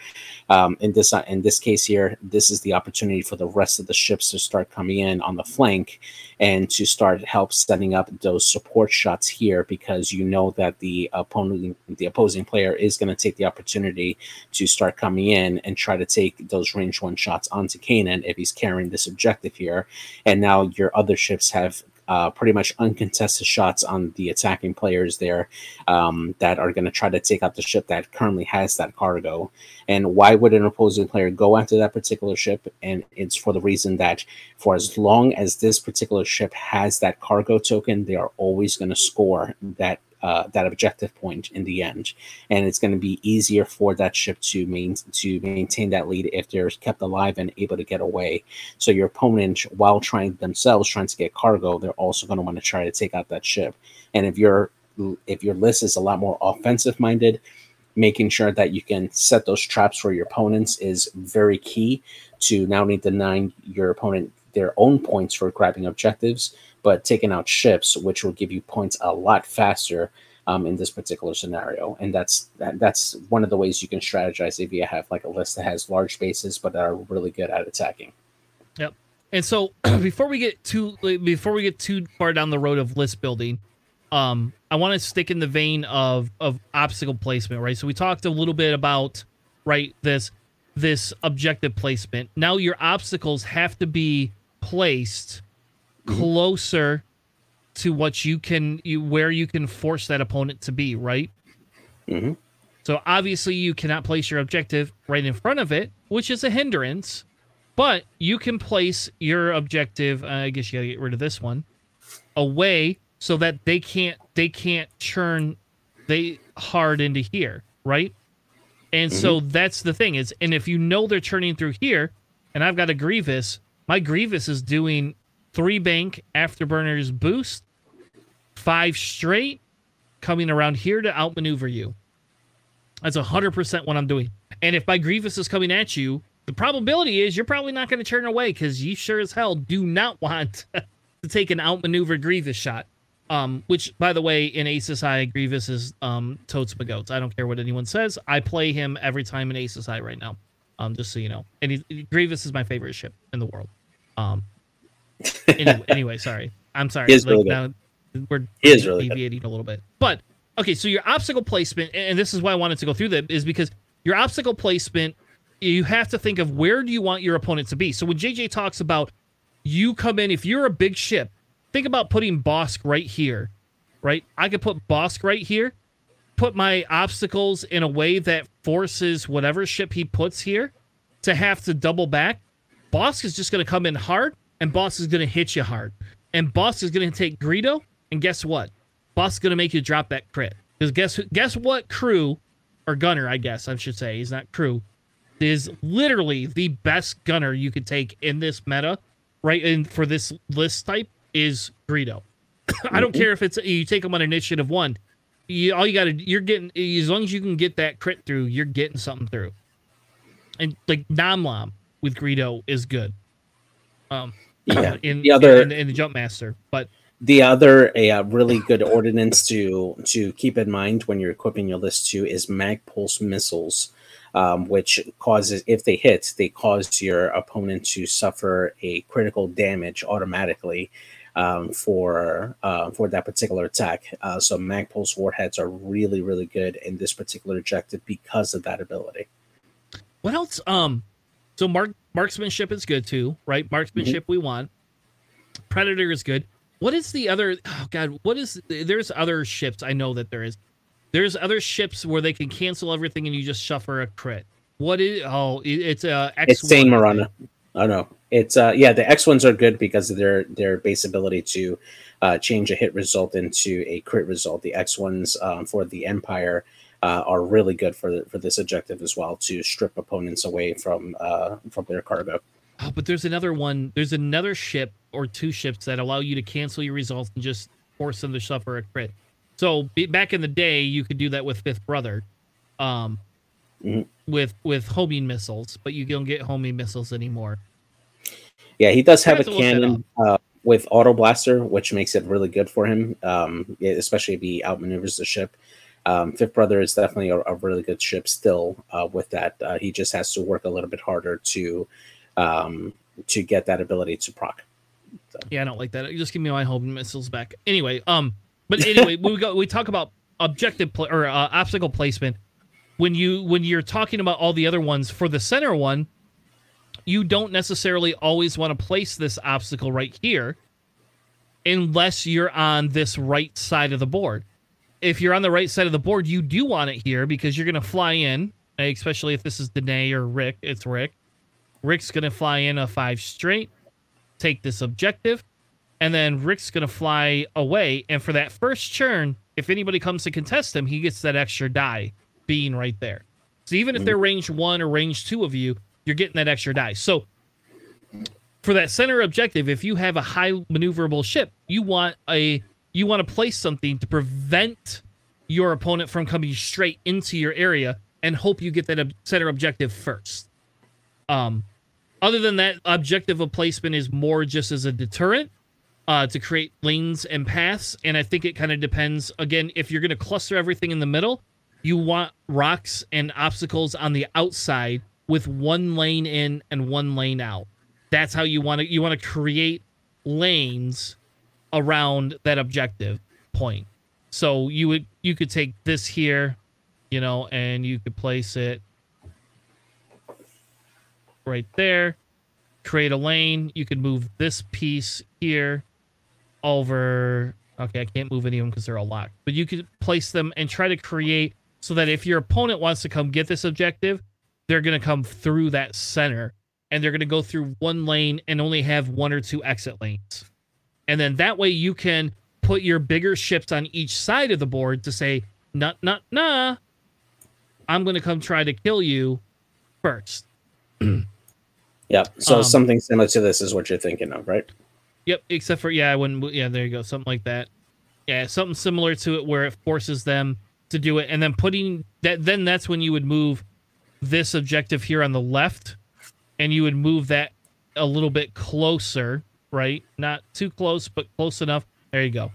Um, in this uh, in this case here, this is the opportunity for the rest of the ships to start coming in on the flank and to start help setting up those support shots here because you know that the opponent the opposing player is going to take the opportunity to start coming in and try to take those range one shots onto Kanan if he's carrying this objective here. And now your other ships have uh, pretty much uncontested shots on the attacking players there um, that are going to try to take out the ship that currently has that cargo. And why would an opposing player go after that particular ship? And it's for the reason that for as long as this particular ship has that cargo token, they are always going to score that uh, that objective point in the end, and it's going to be easier for that ship to main to maintain that lead if they're kept alive and able to get away. So your opponent, while trying themselves trying to get cargo, they're also going to want to try to take out that ship. And if your if your list is a lot more offensive minded, making sure that you can set those traps for your opponents is very key to not only denying your opponent their own points for grabbing objectives, but taking out ships, which will give you points a lot faster um, in this particular scenario. And that's that, that's one of the ways you can strategize if you have like a list that has large bases but that are really good at attacking. Yep. And so before we get too before we get too far down the road of list building, um, I want to stick in the vein of of obstacle placement, right? So we talked a little bit about right this this objective placement. Now your obstacles have to be placed mm-hmm. closer to what you can you where you can force that opponent to be right mm-hmm. so obviously you cannot place your objective right in front of it which is a hindrance but you can place your objective uh, i guess you gotta get rid of this one away so that they can't they can't churn they hard into here right and mm-hmm. so that's the thing is and if you know they're churning through here and i've got a grievous my grievous is doing three bank afterburners boost, five straight, coming around here to outmaneuver you. That's 100% what I'm doing. And if my Grievous is coming at you, the probability is you're probably not going to turn away because you sure as hell do not want to take an outmaneuver Grievous shot. Um, which, by the way, in Aces High, Grievous is um, totes goats. I don't care what anyone says. I play him every time in Aces High right now. Um, just so you know. And he, Grievous is my favorite ship in the world. Um, anyway, anyway, sorry. I'm sorry. He is like, really now we're he is really deviating good. a little bit. But okay, so your obstacle placement, and this is why I wanted to go through that, is because your obstacle placement, you have to think of where do you want your opponent to be. So when JJ talks about you come in, if you're a big ship, think about putting Bossk right here, right? I could put Bossk right here, put my obstacles in a way that forces whatever ship he puts here to have to double back. Bossk is just going to come in hard and Bossk is going to hit you hard. And Bossk is going to take Greedo, and guess what? Bossk is going to make you drop that crit. Because guess guess what crew, or gunner, I guess I should say, he's not crew, is literally the best gunner you could take in this meta, right? And for this list type is Greedo. I don't mm-hmm. care if it's you take him on initiative one. You, all you got to you're getting as long as you can get that crit through, you're getting something through. And like Nom Lumb with Greedo is good. Um, yeah. in the other in, in the jump master, but the other a, a, really good ordinance to to keep in mind when you're equipping your list too is mag pulse missiles, um, which causes if they hit, they cause your opponent to suffer a critical damage automatically um, for uh, for that particular attack. Uh, so mag pulse warheads are really really good in this particular objective because of that ability. What else? Um, so mark marksmanship is good too, right? Marksmanship mm-hmm. we want. Predator is good. What is the other? Oh God, what is? There's other ships. I know that there is. There's other ships where they can cancel everything and you just suffer a crit. What is? Oh, it's a. X1, it's Seyn Marana. Oh no, it's uh yeah the X ones are good because of their their base ability to uh, change a hit result into a crit result. The X ones um, for the Empire uh, are really good for for this objective as well to strip opponents away from uh, from their cargo. Oh, but there's another one. There's another ship or two ships that allow you to cancel your results and just force them to suffer a crit. So back in the day, you could do that with Fifth Brother, um, Mhm. with with homing missiles, but you don't get homing missiles anymore. Yeah, he does have a have to look that cannon uh, with auto blaster, which makes it really good for him, um, especially if he outmaneuvers the ship. Um, Fifth Brother is definitely a, a really good ship still. Uh, with that, uh, he just has to work a little bit harder to um, to get that ability to proc. Yeah, I don't like that. Just give me my homing missiles back. Anyway, um, but anyway, we go. We talk about objective pla or uh, obstacle placement. When you when you're talking about all the other ones for the center one, you don't necessarily always want to place this obstacle right here, unless you're on this right side of the board. If you're on the right side of the board, you do want it here because you're going to fly in, eh, especially if this is Danae or Rick. It's Rick. Rick's going to fly in a five straight take this objective, and then Rick's gonna fly away. And for that first churn, if anybody comes to contest him, he gets that extra die being right there. So even if they're range one or range two of you, you're getting that extra die. So for that center objective, if you have a high maneuverable ship, you want a you want to place something to prevent your opponent from coming straight into your area and hope you get that ob- center objective first. Um, other than that, objective of placement is more just as a deterrent uh, to create lanes and paths. And I think it kind of depends. Again, if you're going to cluster everything in the middle, you want rocks and obstacles on the outside with one lane in and one lane out. That's how you want to you want to create lanes around that objective point. So you would you could take this here, you know, and you could place it right there. Create a lane. You could move this piece here over. Okay, I can't move any of them because they're all locked. But you could place them and try to create so that if your opponent wants to come get this objective, they're going to come through that center and they're going to go through one lane and only have one or two exit lanes. And then that way you can put your bigger ships on each side of the board to say, nah, nah, nah, I'm going to come try to kill you first. Yeah, so Um, something similar to this is what you're thinking of, right? Yep, except for yeah, when yeah, there you go, something like that. Yeah, something similar to it where it forces them to do it, and then putting that. Then that's when you would move this objective here on the left, and you would move that a little bit closer, right? Not too close, but close enough. There you go.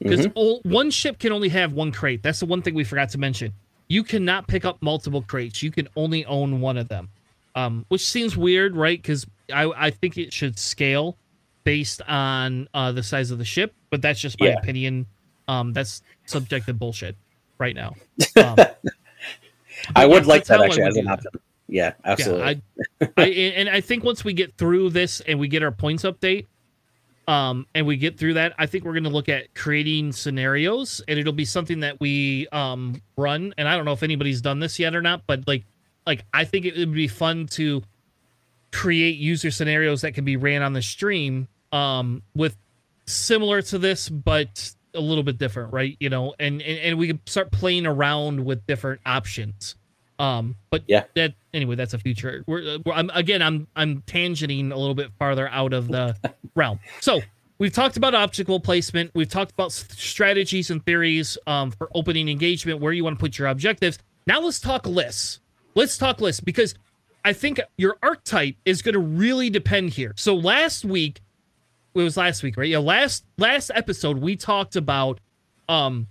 Because one ship can only have one crate. That's the one thing we forgot to mention. You cannot pick up multiple crates. You can only own one of them, um, which seems weird, right? Because I, I think it should scale based on uh, the size of the ship, but that's just my Yeah. opinion. Um, that's subjective bullshit right now. Um, I would yeah, like that actually as an option. Yeah, absolutely. Yeah, I, I, and I think once we get through this and we get our points update, um, and we get through that, I think we're going to look at creating scenarios, and it'll be something that we um run. And I don't know if anybody's done this yet or not, but like, like I think it would be fun to create user scenarios that can be ran on the stream, um, with similar to this, but a little bit different, right? You know, and and, and we can start playing around with different options. Um, but Yeah. that anyway, that's a future. We're, we're I'm again, I'm I'm tangenting a little bit farther out of the realm. So we've talked about obstacle placement. We've talked about strategies and theories um, for opening engagement, where you want to put your objectives. Now let's talk lists. Let's talk lists because I think your archetype is going to really depend here. So last week, it was last week, right? Yeah, last last episode we talked about um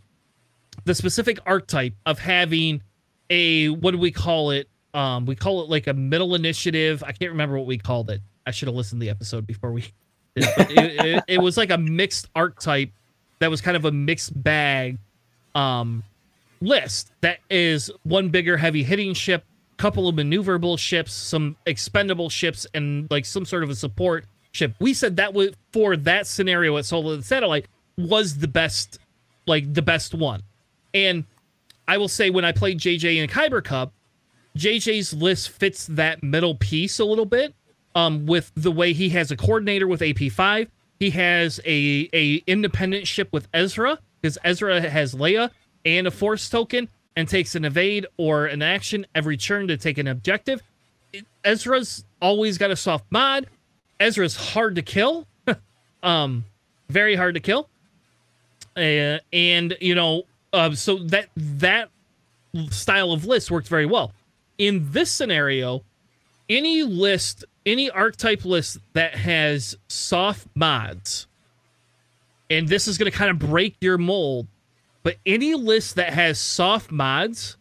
the specific archetype of having a what do we call it? Um, we call it like a middle initiative. I can't remember what we called it. I should have listened to the episode before we. Did it, it, it was like a mixed archetype that was kind of a mixed bag um list that is one bigger heavy hitting ship, couple of maneuverable ships, some expendable ships, and like some sort of a support ship. We said that was for that scenario at Solar the Satellite was the best, like the best one. And I will say when I played JJ in Kyber Cup, JJ's list fits that middle piece a little bit. um, with the way he has a coordinator with AP5. He has a a independent ship with Ezra because Ezra has Leia and a Force token and takes an evade or an action every turn to take an objective. Ezra's always got a soft mod. Ezra's hard to kill, um, very hard to kill, uh, and you know, uh, so that that style of list worked very well. In this scenario, any list, any archetype list that has soft mods, and this is going to kind of break your mold, but any list that has soft mods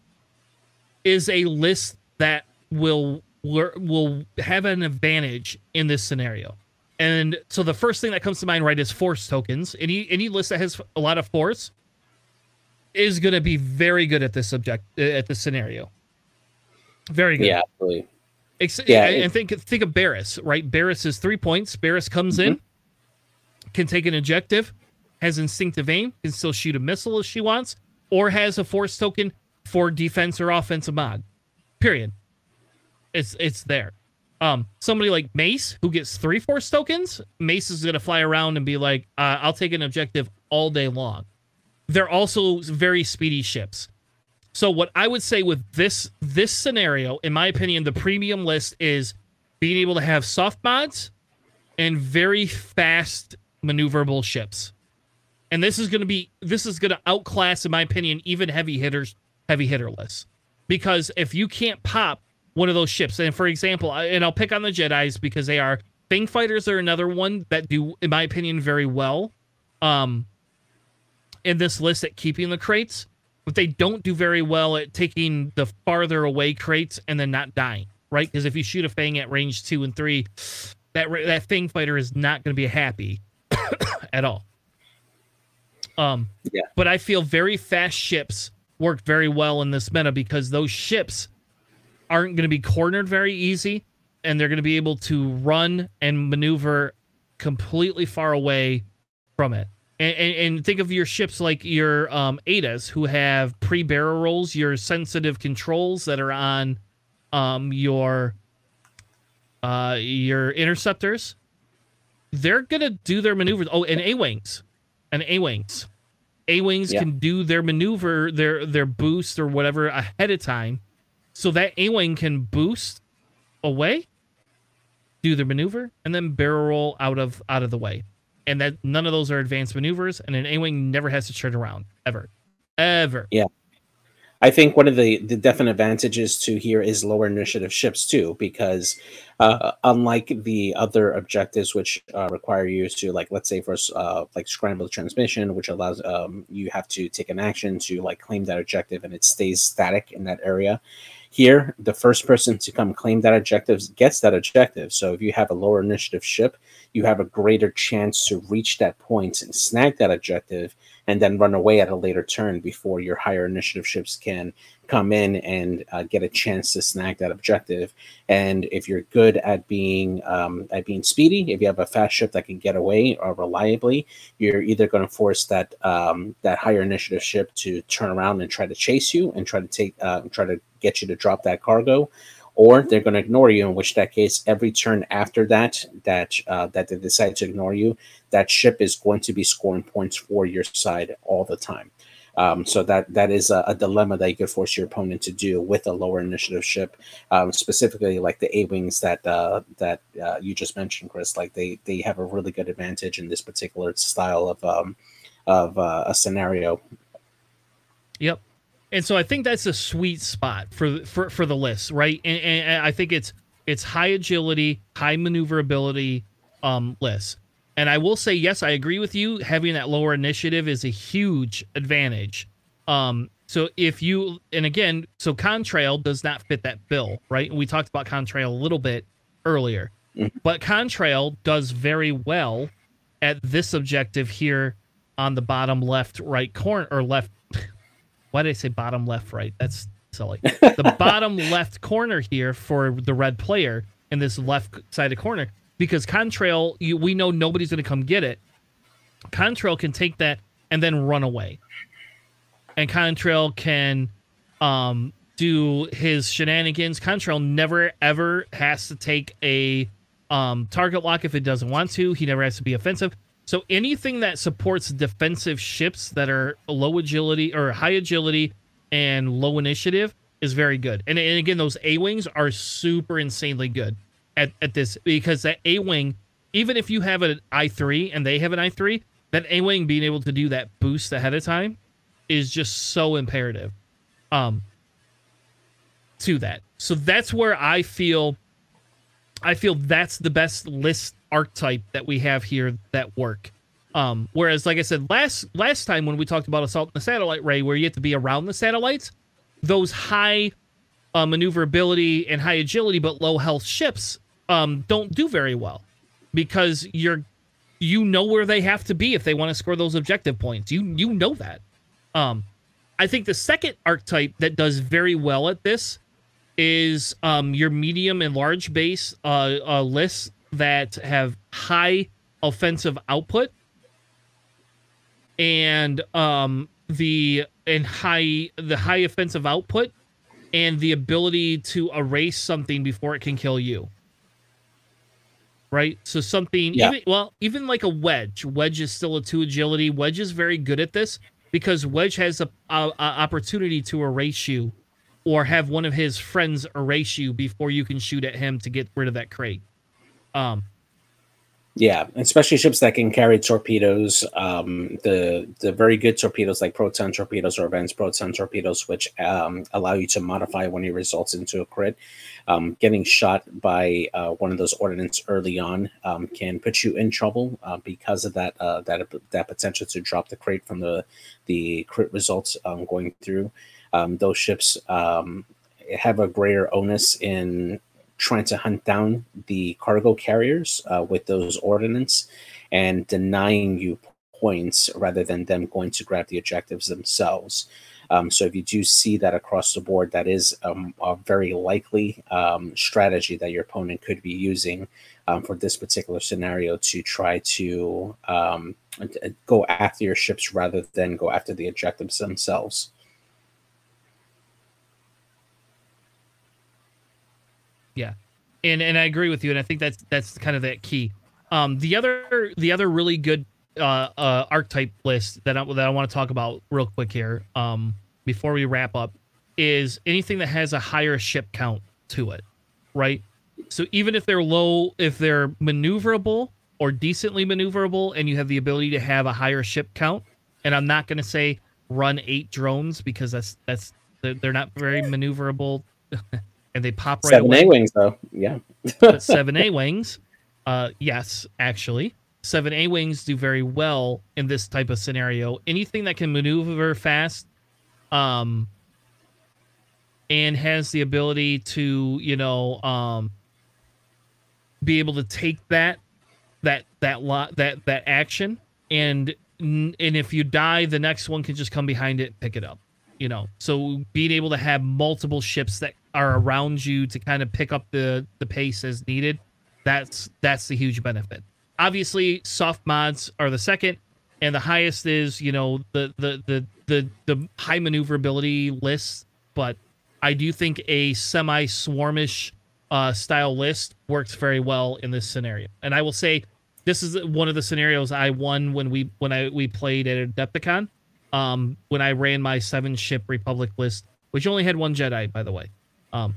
is a list that will will have an advantage in this scenario. And so the first thing that comes to mind, right, is force tokens. Any any list that has a lot of force is going to be very good at this subject at this scenario. Very good. Yeah, absolutely. Ex- yeah, and think think of Barris, right? Barris is three points. Barris comes mm-hmm. in, can take an objective, has instinctive aim, can still shoot a missile if she wants, or has a force token for defense or offensive mod. Period. It's it's there. Um, somebody like Mace who gets three force tokens, Mace is gonna fly around and be like, uh, "I'll take an objective all day long." They're also very speedy ships. So what I would say with this this scenario, in my opinion, the premium list is being able to have soft mods and very fast maneuverable ships. And this is going to be this is going to outclass, in my opinion, even heavy hitters, heavy hitter lists. Because if you can't pop one of those ships, and for example, and I'll pick on the Jedi's because they are Fang fighters are another one that do, in my opinion, very well. Um, in this list at keeping the crates but they don't do very well at taking the farther away crates and then not dying, right? Because if you shoot a Fang at range two and three, that that Fang fighter is not going to be happy at all. Um, yeah. But I feel very fast ships work very well in this meta because those ships aren't going to be cornered very easy, and they're going to be able to run and maneuver completely far away from it and, and, and, think of your ships like your um, Adas, who have pre barrel rolls, your sensitive controls that are on um, your uh, your interceptors. They're gonna do their maneuvers. Oh, and A wings, and A wings, A wings yeah. can do their maneuver, their their boost or whatever ahead of time, so that A wing can boost away, do their maneuver, and then barrel roll out of out of the way and that none of those are advanced maneuvers, and an A-wing never has to turn around ever, ever. Yeah, I think one of the the definite advantages to here is lower initiative ships too, because uh, unlike the other objectives which uh, require you to like, let's say for uh, like scramble the transmission, which allows um, you have to take an action to like claim that objective, and it stays static in that area. Here, the first person to come claim that objective gets that objective. So if you have a lower initiative ship, you have a greater chance to reach that point and snag that objective and then run away at a later turn before your higher initiative ships can come in and uh, get a chance to snag that objective. And if you're good at being um, at being speedy, if you have a fast ship that can get away uh, reliably, you're either going to force that um, that higher initiative ship to turn around and try to chase you and try to take uh, try to get you to drop that cargo, or they're going to ignore you. In which that case, every turn after that, that uh, that they decide to ignore you, that ship is going to be scoring points for your side all the time. Um, so that that is a, a, dilemma that you could force your opponent to do with a lower initiative ship, um, specifically like the A wings that uh, that uh, you just mentioned, Chris. Like they they have a really good advantage in this particular style of um, of uh, a scenario. Yep, and so I think that's a sweet spot for for for the list, right? And, and I think it's it's high agility, high maneuverability um, list. And I will say, yes, I agree with you. Having that lower initiative is a huge advantage. Um, so if you, and again, so Contrail does not fit that bill, right? And we talked about Contrail a little bit earlier, mm-hmm. but Contrail does very well at this objective here on the bottom left, right corner or left why did I say bottom left right? That's silly. the bottom left corner here for the red player in this left side of corner because Contrail, you, we know nobody's going to come get it. Contrail can take that and then run away, and Contrail can um, do his shenanigans. Contrail never ever has to take a um, target lock if it doesn't want to. He never has to be offensive. So anything that supports defensive ships that are low agility or high agility and low initiative is very good. And, and again, those A wings are super insanely good at, at this because that A wing, even if you have an I three and they have an I three, that A wing being able to do that boost ahead of time is just so imperative. Um, to that. So that's where I feel I feel that's the best list archetype that we have here that work. Um, whereas, like I said last last time when we talked about assault in the satellite ray, where you have to be around the satellites, those high uh, maneuverability and high agility but low health ships um, don't do very well because you're you know where they have to be if they want to score those objective points. You you know that. Um, I think the second archetype that does very well at this is um, your medium and large base uh, uh, lists that have high offensive output and um, the and high the high offensive output and the ability to erase something before it can kill you. Right? So something yeah. even well, even like a wedge. Wedge is still a two agility. Wedge is very good at this because Wedge has a, a, a opportunity to erase you or have one of his friends erase you before you can shoot at him to get rid of that crate. Um, yeah, especially ships that can carry torpedoes. Um, the the very good torpedoes like proton torpedoes or advanced proton torpedoes, which um, allow you to modify when it results into a crit. Um, getting shot by uh, one of those ordnance early on um, can put you in trouble uh, because of that uh, that that potential to drop the crate from the the crit results um, going through. Um, those ships have a greater onus in trying to hunt down the cargo carriers uh, with those ordnance and denying you points rather than them going to grab the objectives themselves. Um, so if you do see that across the board, that is um, a very likely um, strategy that your opponent could be using um, for this particular scenario to try to um, go after your ships rather than go after the objectives themselves. Yeah, and and I agree with you, and I think that's that's kind of that key. Um, the other the other really good uh, uh archetype list that I, that I want to talk about real quick here, um, before we wrap up, is anything that has a higher ship count to it, right? So even if they're low, if they're maneuverable or decently maneuverable, and you have the ability to have a higher ship count, and I'm not going to say run eight drones because that's that's they're not very maneuverable and they pop right seven away. A wings though, yeah. but seven A wings, uh, yes, actually, seven A wings do very well in this type of scenario. Anything that can maneuver fast, um, and has the ability to, you know, um, be able to take that, that that lot that that action, and and if you die, the next one can just come behind it, pick it up you know so being able to have multiple ships that are around you to kind of pick up the the pace as needed that's that's the huge benefit. Obviously soft mods are the second and the highest is you know the the the the, the high maneuverability list but i do think a semi swarmish uh, style list works very well in this scenario. And i will say this is one of the scenarios i won when we when i we played at adepticon um, when I ran my seven ship Republic list, which only had one Jedi, by the way. Um,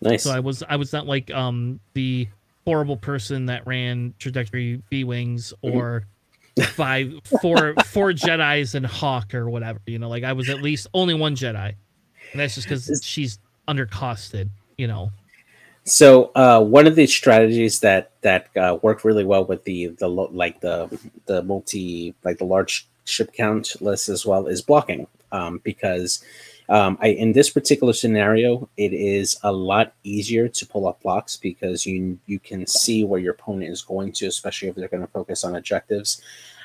nice. So I was I was not like um, the horrible person that ran trajectory B wings mm-hmm. or five four four Jedi's and Hawk or whatever. You know, like I was at least only one Jedi, and that's just because she's undercosted. You know. So uh, one of the strategies that that uh, work really well with the the like the the multi like the large ship count list as well is blocking um, because um, I, in this particular scenario, it is a lot easier to pull up blocks because you you can see where your opponent is going to, especially if they're going to focus on objectives.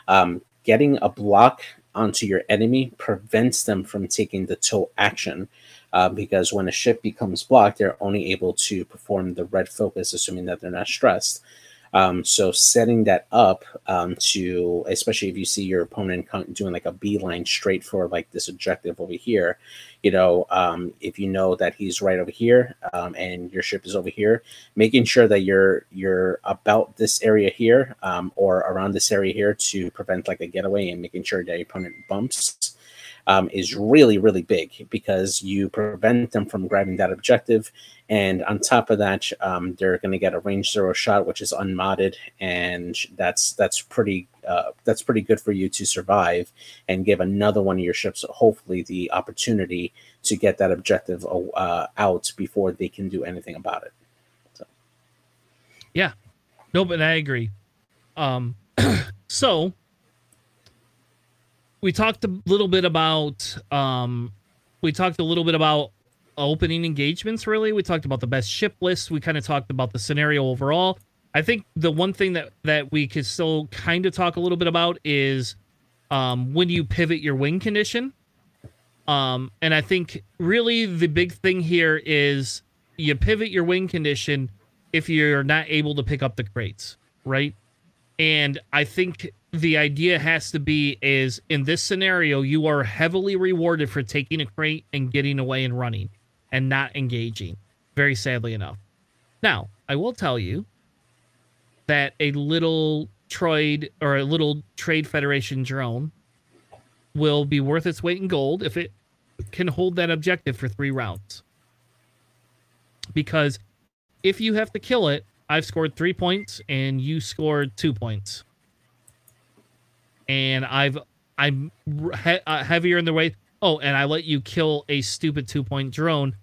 Um, getting a block onto your enemy prevents them from taking the tow action uh, because when a ship becomes blocked, they're only able to perform the red focus, assuming that they're not stressed. Um, so setting that up um, to, especially if you see your opponent doing like a beeline straight for like this objective over here, you know, um, if you know that he's right over here um, and your ship is over here, making sure that you're you're about this area here um, or around this area here to prevent like a getaway and making sure that your opponent bumps um, is really, really big because you prevent them from grabbing that objective. And on top of that, um, they're going to get a range zero shot, which is unmodded, and that's that's pretty uh, that's pretty good for you to survive and give another one of your ships hopefully the opportunity to get that objective uh, out before they can do anything about it. So. Yeah, no, but I agree. Um, so we talked a little bit about um, we talked a little bit about opening engagements. Really, we talked about the best ship list. We kind of talked about the scenario overall. I think the one thing that that we could still kind of talk a little bit about is um, when you pivot your wing condition. Um, and I think really the big thing here is you pivot your wing condition if you're not able to pick up the crates, right? And I think the idea has to be is in this scenario you are heavily rewarded for taking a crate and getting away and running and not engaging very sadly enough. Now i will tell you that a little trade or a little trade federation drone will be worth its weight in gold if it can hold that objective for three rounds. Because if you have to kill it i've scored three points and you scored two points and I've I'm he- uh, heavier in the weight. Oh, and I let you kill a stupid two point drone,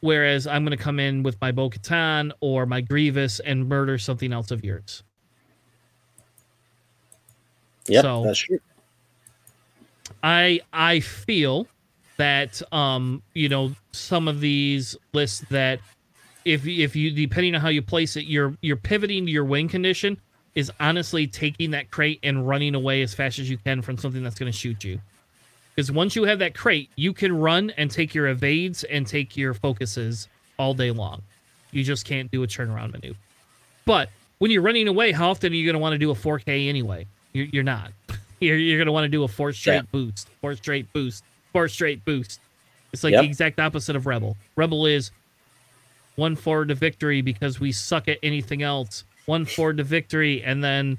whereas I'm going to come in with my Bo Katan or my Grievous and murder something else of yours. Yeah, so, that's true. I I feel that um you know some of these lists that if if you depending on how you place it you're you're pivoting to your win condition is honestly taking that crate and running away as fast as you can from something that's going to shoot you. Because once you have that crate, you can run and take your evades and take your focuses all day long. You just can't do a turnaround maneuver. But when you're running away, how often are you going to want to do a 4K anyway? You're, you're not. You're, you're going to want to do a four straight yeah. boost, four straight boost, four straight boost. It's like yep. the exact opposite of Rebel. Rebel is one forward to victory because we suck at anything else one forward to victory, and then,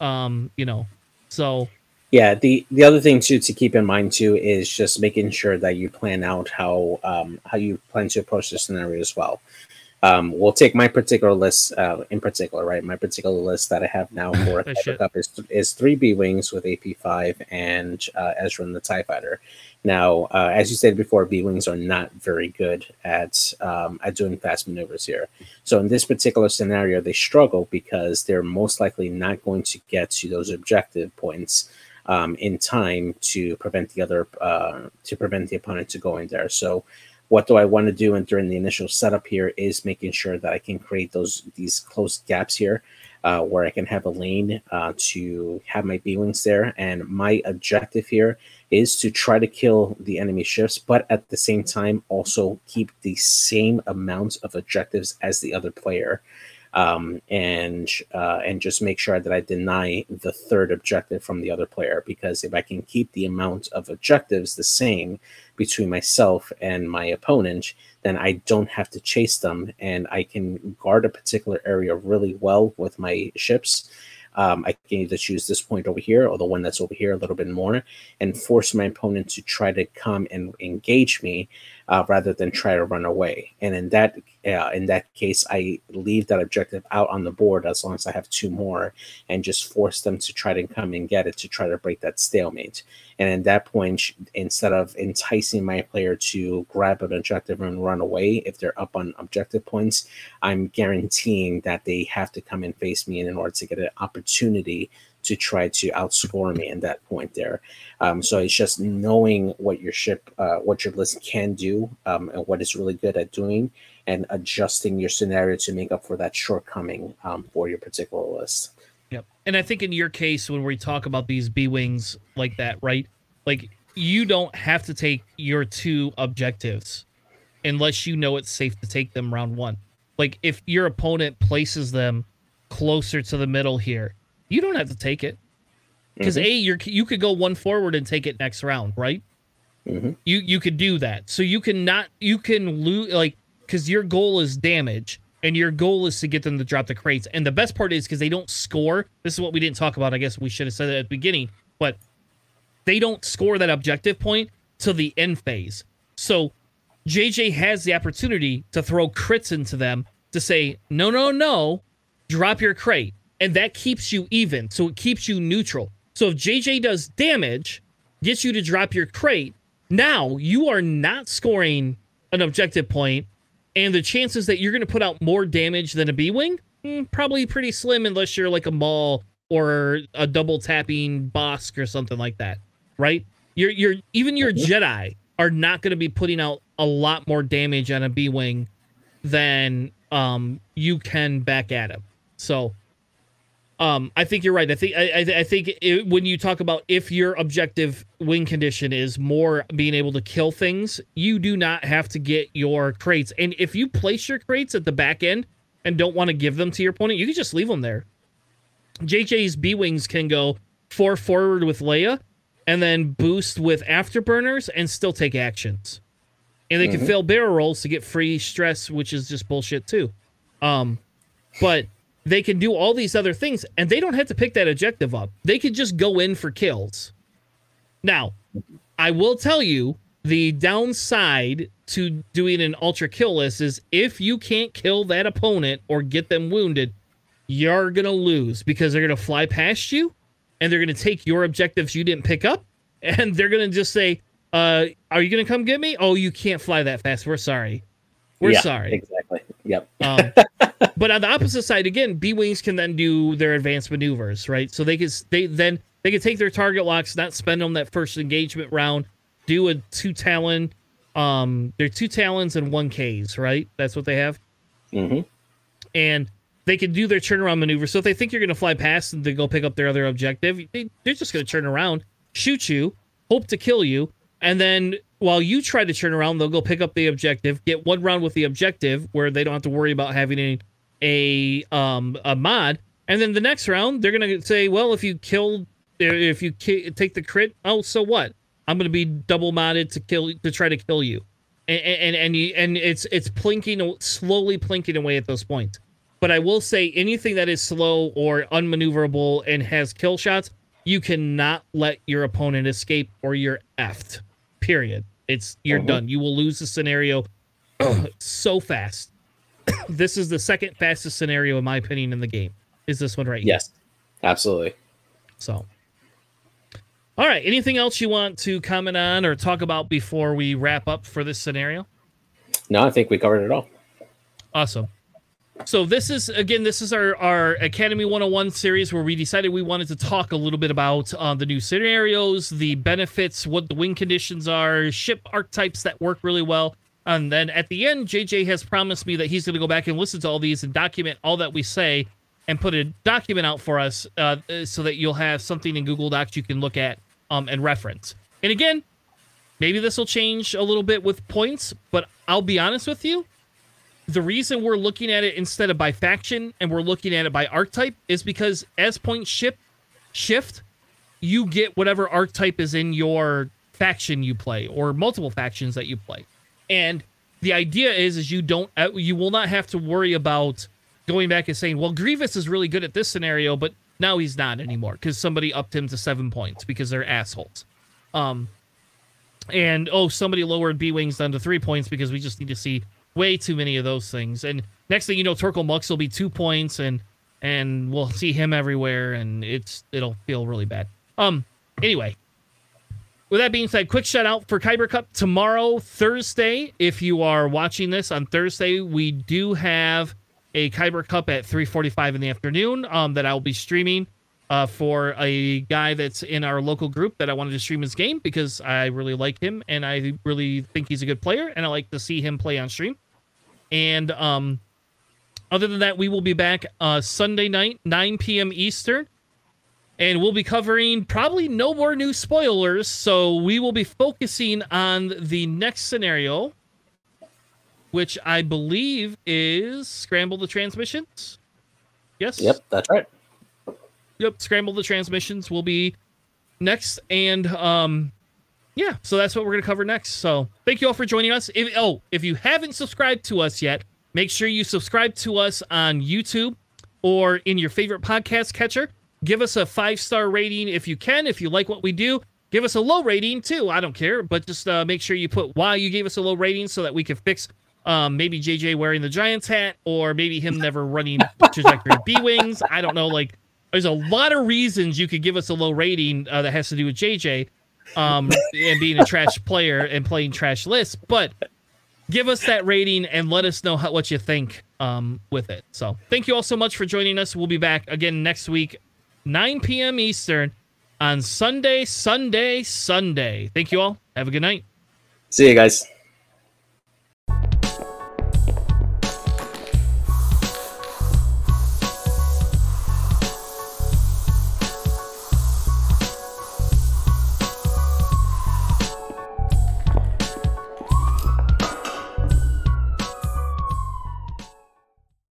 um, you know, so. Yeah, the the other thing too to keep in mind too is just making sure that you plan out how um, how you plan to approach the scenario as well. Um, we'll take my particular list uh, in particular, right? My particular list that I have now for a Cup is, is three B wings with AP five and uh, Ezran the Tie Fighter. Now, uh, as you said before, B wings are not very good at um, at doing fast maneuvers here. So in this particular scenario, they struggle because they're most likely not going to get to those objective points um, in time to prevent the other uh, to prevent the opponent to going there. So what do I want to do and during the initial setup here is making sure that I can create those these close gaps here uh, where I can have a lane uh, to have my B-wings there. And my objective here is to try to kill the enemy ships, but at the same time also keep the same amount of objectives as the other player um, and uh, and just make sure that I deny the third objective from the other player. Because if I can keep the amount of objectives the same between myself and my opponent, then I don't have to chase them, and I can guard a particular area really well with my ships um, I can either choose this point over here or the one that's over here a little bit more and force my opponent to try to come and engage me uh, rather than try to run away. And in that uh, in that case, I leave that objective out on the board as long as I have two more and just force them to try to come and get it to try to break that stalemate. And at that point, instead of enticing my player to grab an objective and run away if they're up on objective points, I'm guaranteeing that they have to come and face me in order to get an opportunity to try to outscore me in that point there. Um, so it's just knowing what your ship, uh, what your list can do, um, and what it's really good at doing, and adjusting your scenario to make up for that shortcoming um, for your particular list. Yep. And I think in your case, when we talk about these B wings like that, right? Like you don't have to take your two objectives unless you know it's safe to take them round one. Like if your opponent places them closer to the middle here, you don't have to take it because Mhm. a you're you could go one forward and take it next round, right? Mhm. You you could do that. So you can not you can lose like because your goal is damage and your goal is to get them to drop the crates. And the best part is because they don't score. This is what we didn't talk about. I guess we should have said it at the beginning, but they don't score that objective point till the end phase. So JJ has the opportunity to throw crits into them to say, no, no, no, drop your crate. And that keeps you even. So it keeps you neutral. So if JJ does damage, gets you to drop your crate, now you are not scoring an objective point, and the chances that you're going to put out more damage than a B Wing, mm, probably pretty slim unless you're like a Maul or a double tapping Bossk or something like that, right? You're, you're even your Jedi are not going to be putting out a lot more damage on a B Wing than um, you can back at him. So um, I think you're right. I think I, I, think it, when you talk about if your objective win condition is more being able to kill things, you do not have to get your crates. And if you place your crates at the back end and don't want to give them to your opponent, you can just leave them there. JJ's B wings can go four forward with Leia, and then boost with afterburners and still take actions. And they can Mhm. fail barrel rolls to get free stress, which is just bullshit too. Um, but they can do all these other things and they don't have to pick that objective up. They could just go in for kills. Now, I will tell you the downside to doing an ultra kill list is if you can't kill that opponent or get them wounded, you're going to lose because they're going to fly past you and they're going to take your objectives you didn't pick up and they're going to just say, uh, are you going to come get me? Oh, you can't fly that fast. We're sorry. We're Yeah, sorry. Exactly. Yep. Um, but on the opposite side, again, B wings can then do their advanced maneuvers, right? So they can they then they can take their target locks, not spend them that first engagement round, do a two Tallon, um, they're two Tallons and one K's, right? That's what they have, Mm-hmm. and they can do their turnaround maneuver. So if they think you're going to fly past and they go pick up their other objective, they, they're just going to turn around, shoot you, hope to kill you, and then while you try to turn around, they'll go pick up the objective, get one round with the objective where they don't have to worry about having a a um a mod, and then the next round they're gonna say, well, if you kill, if you ki- take the crit, oh, so what? I'm gonna be double modded to kill to try to kill you, and and and you, and it's it's plinking slowly plinking away at those points. But I will say anything that is slow or unmaneuverable and has kill shots, you cannot let your opponent escape or you're effed. Period. It's you're Mhm. done. You will lose the scenario so fast. this is the second fastest scenario in my opinion in the game. Is this one right here? Yes. Absolutely. So all right. Anything else you want to comment on or talk about before we wrap up for this scenario? No, I think we covered it all. Awesome. So this is again, this is our our Academy 101 series where we decided we wanted to talk a little bit about uh, the new scenarios, the benefits, what the win conditions are, ship archetypes that work really well. And then at the end, JJ has promised me that he's going to go back and listen to all these and document all that we say and put a document out for us uh, so that you'll have something in Google Docs you can look at um, and reference. And again, maybe this will change a little bit with points, but I'll be honest with you the reason we're looking at it instead of by faction and we're looking at it by archetype is because as points ship shift, you get whatever archetype is in your faction you play or multiple factions that you play. And the idea is is you don't uh, you will not have to worry about going back and saying, "Well, Grievous is really good at this scenario, but now he's not anymore because somebody upped him to 7 points because they're assholes." Um and oh, somebody lowered B wings down to 3 points because we just need to see way too many of those things. And next thing you know, Torkil Mux will be two points, and and we'll see him everywhere, and it's it'll feel really bad. Um. Anyway, with that being said, quick shout out for Kyber Cup tomorrow, Thursday. If you are watching this on Thursday, we do have a Kyber Cup at 3:45 in the afternoon. Um, that I will be streaming. Uh, for a guy that's in our local group that I wanted to stream his game because I really like him and I really think he's a good player and I like to see him play on stream. And um, other than that, we will be back uh, Sunday night, 9 p.m. Eastern. And we'll be covering probably no more new spoilers. So we will be focusing on the next scenario, which I believe is Scramble the Transmissions. Yes. Yep, that's right. Yep. Scramble the transmissions will be next, and um, yeah. So that's what we're gonna cover next. So thank you all for joining us. If oh, if you haven't subscribed to us yet, make sure you subscribe to us on YouTube or in your favorite podcast catcher. Give us a five star rating if you can. If you like what we do, give us a low rating too. I don't care, but just uh, make sure you put why you gave us a low rating so that we can fix um, maybe JJ wearing the Giants hat or maybe him never running trajectory B wings. I don't know. Like, there's a lot of reasons you could give us a low rating uh, that has to do with JJ um, and being a trash player and playing trash lists, but give us that rating and let us know how, what you think um, with it. So, thank you all so much for joining us. We'll be back again next week, 9 p.m. Eastern on Sunday, Sunday, Sunday. Thank you all. Have a good night. See you guys.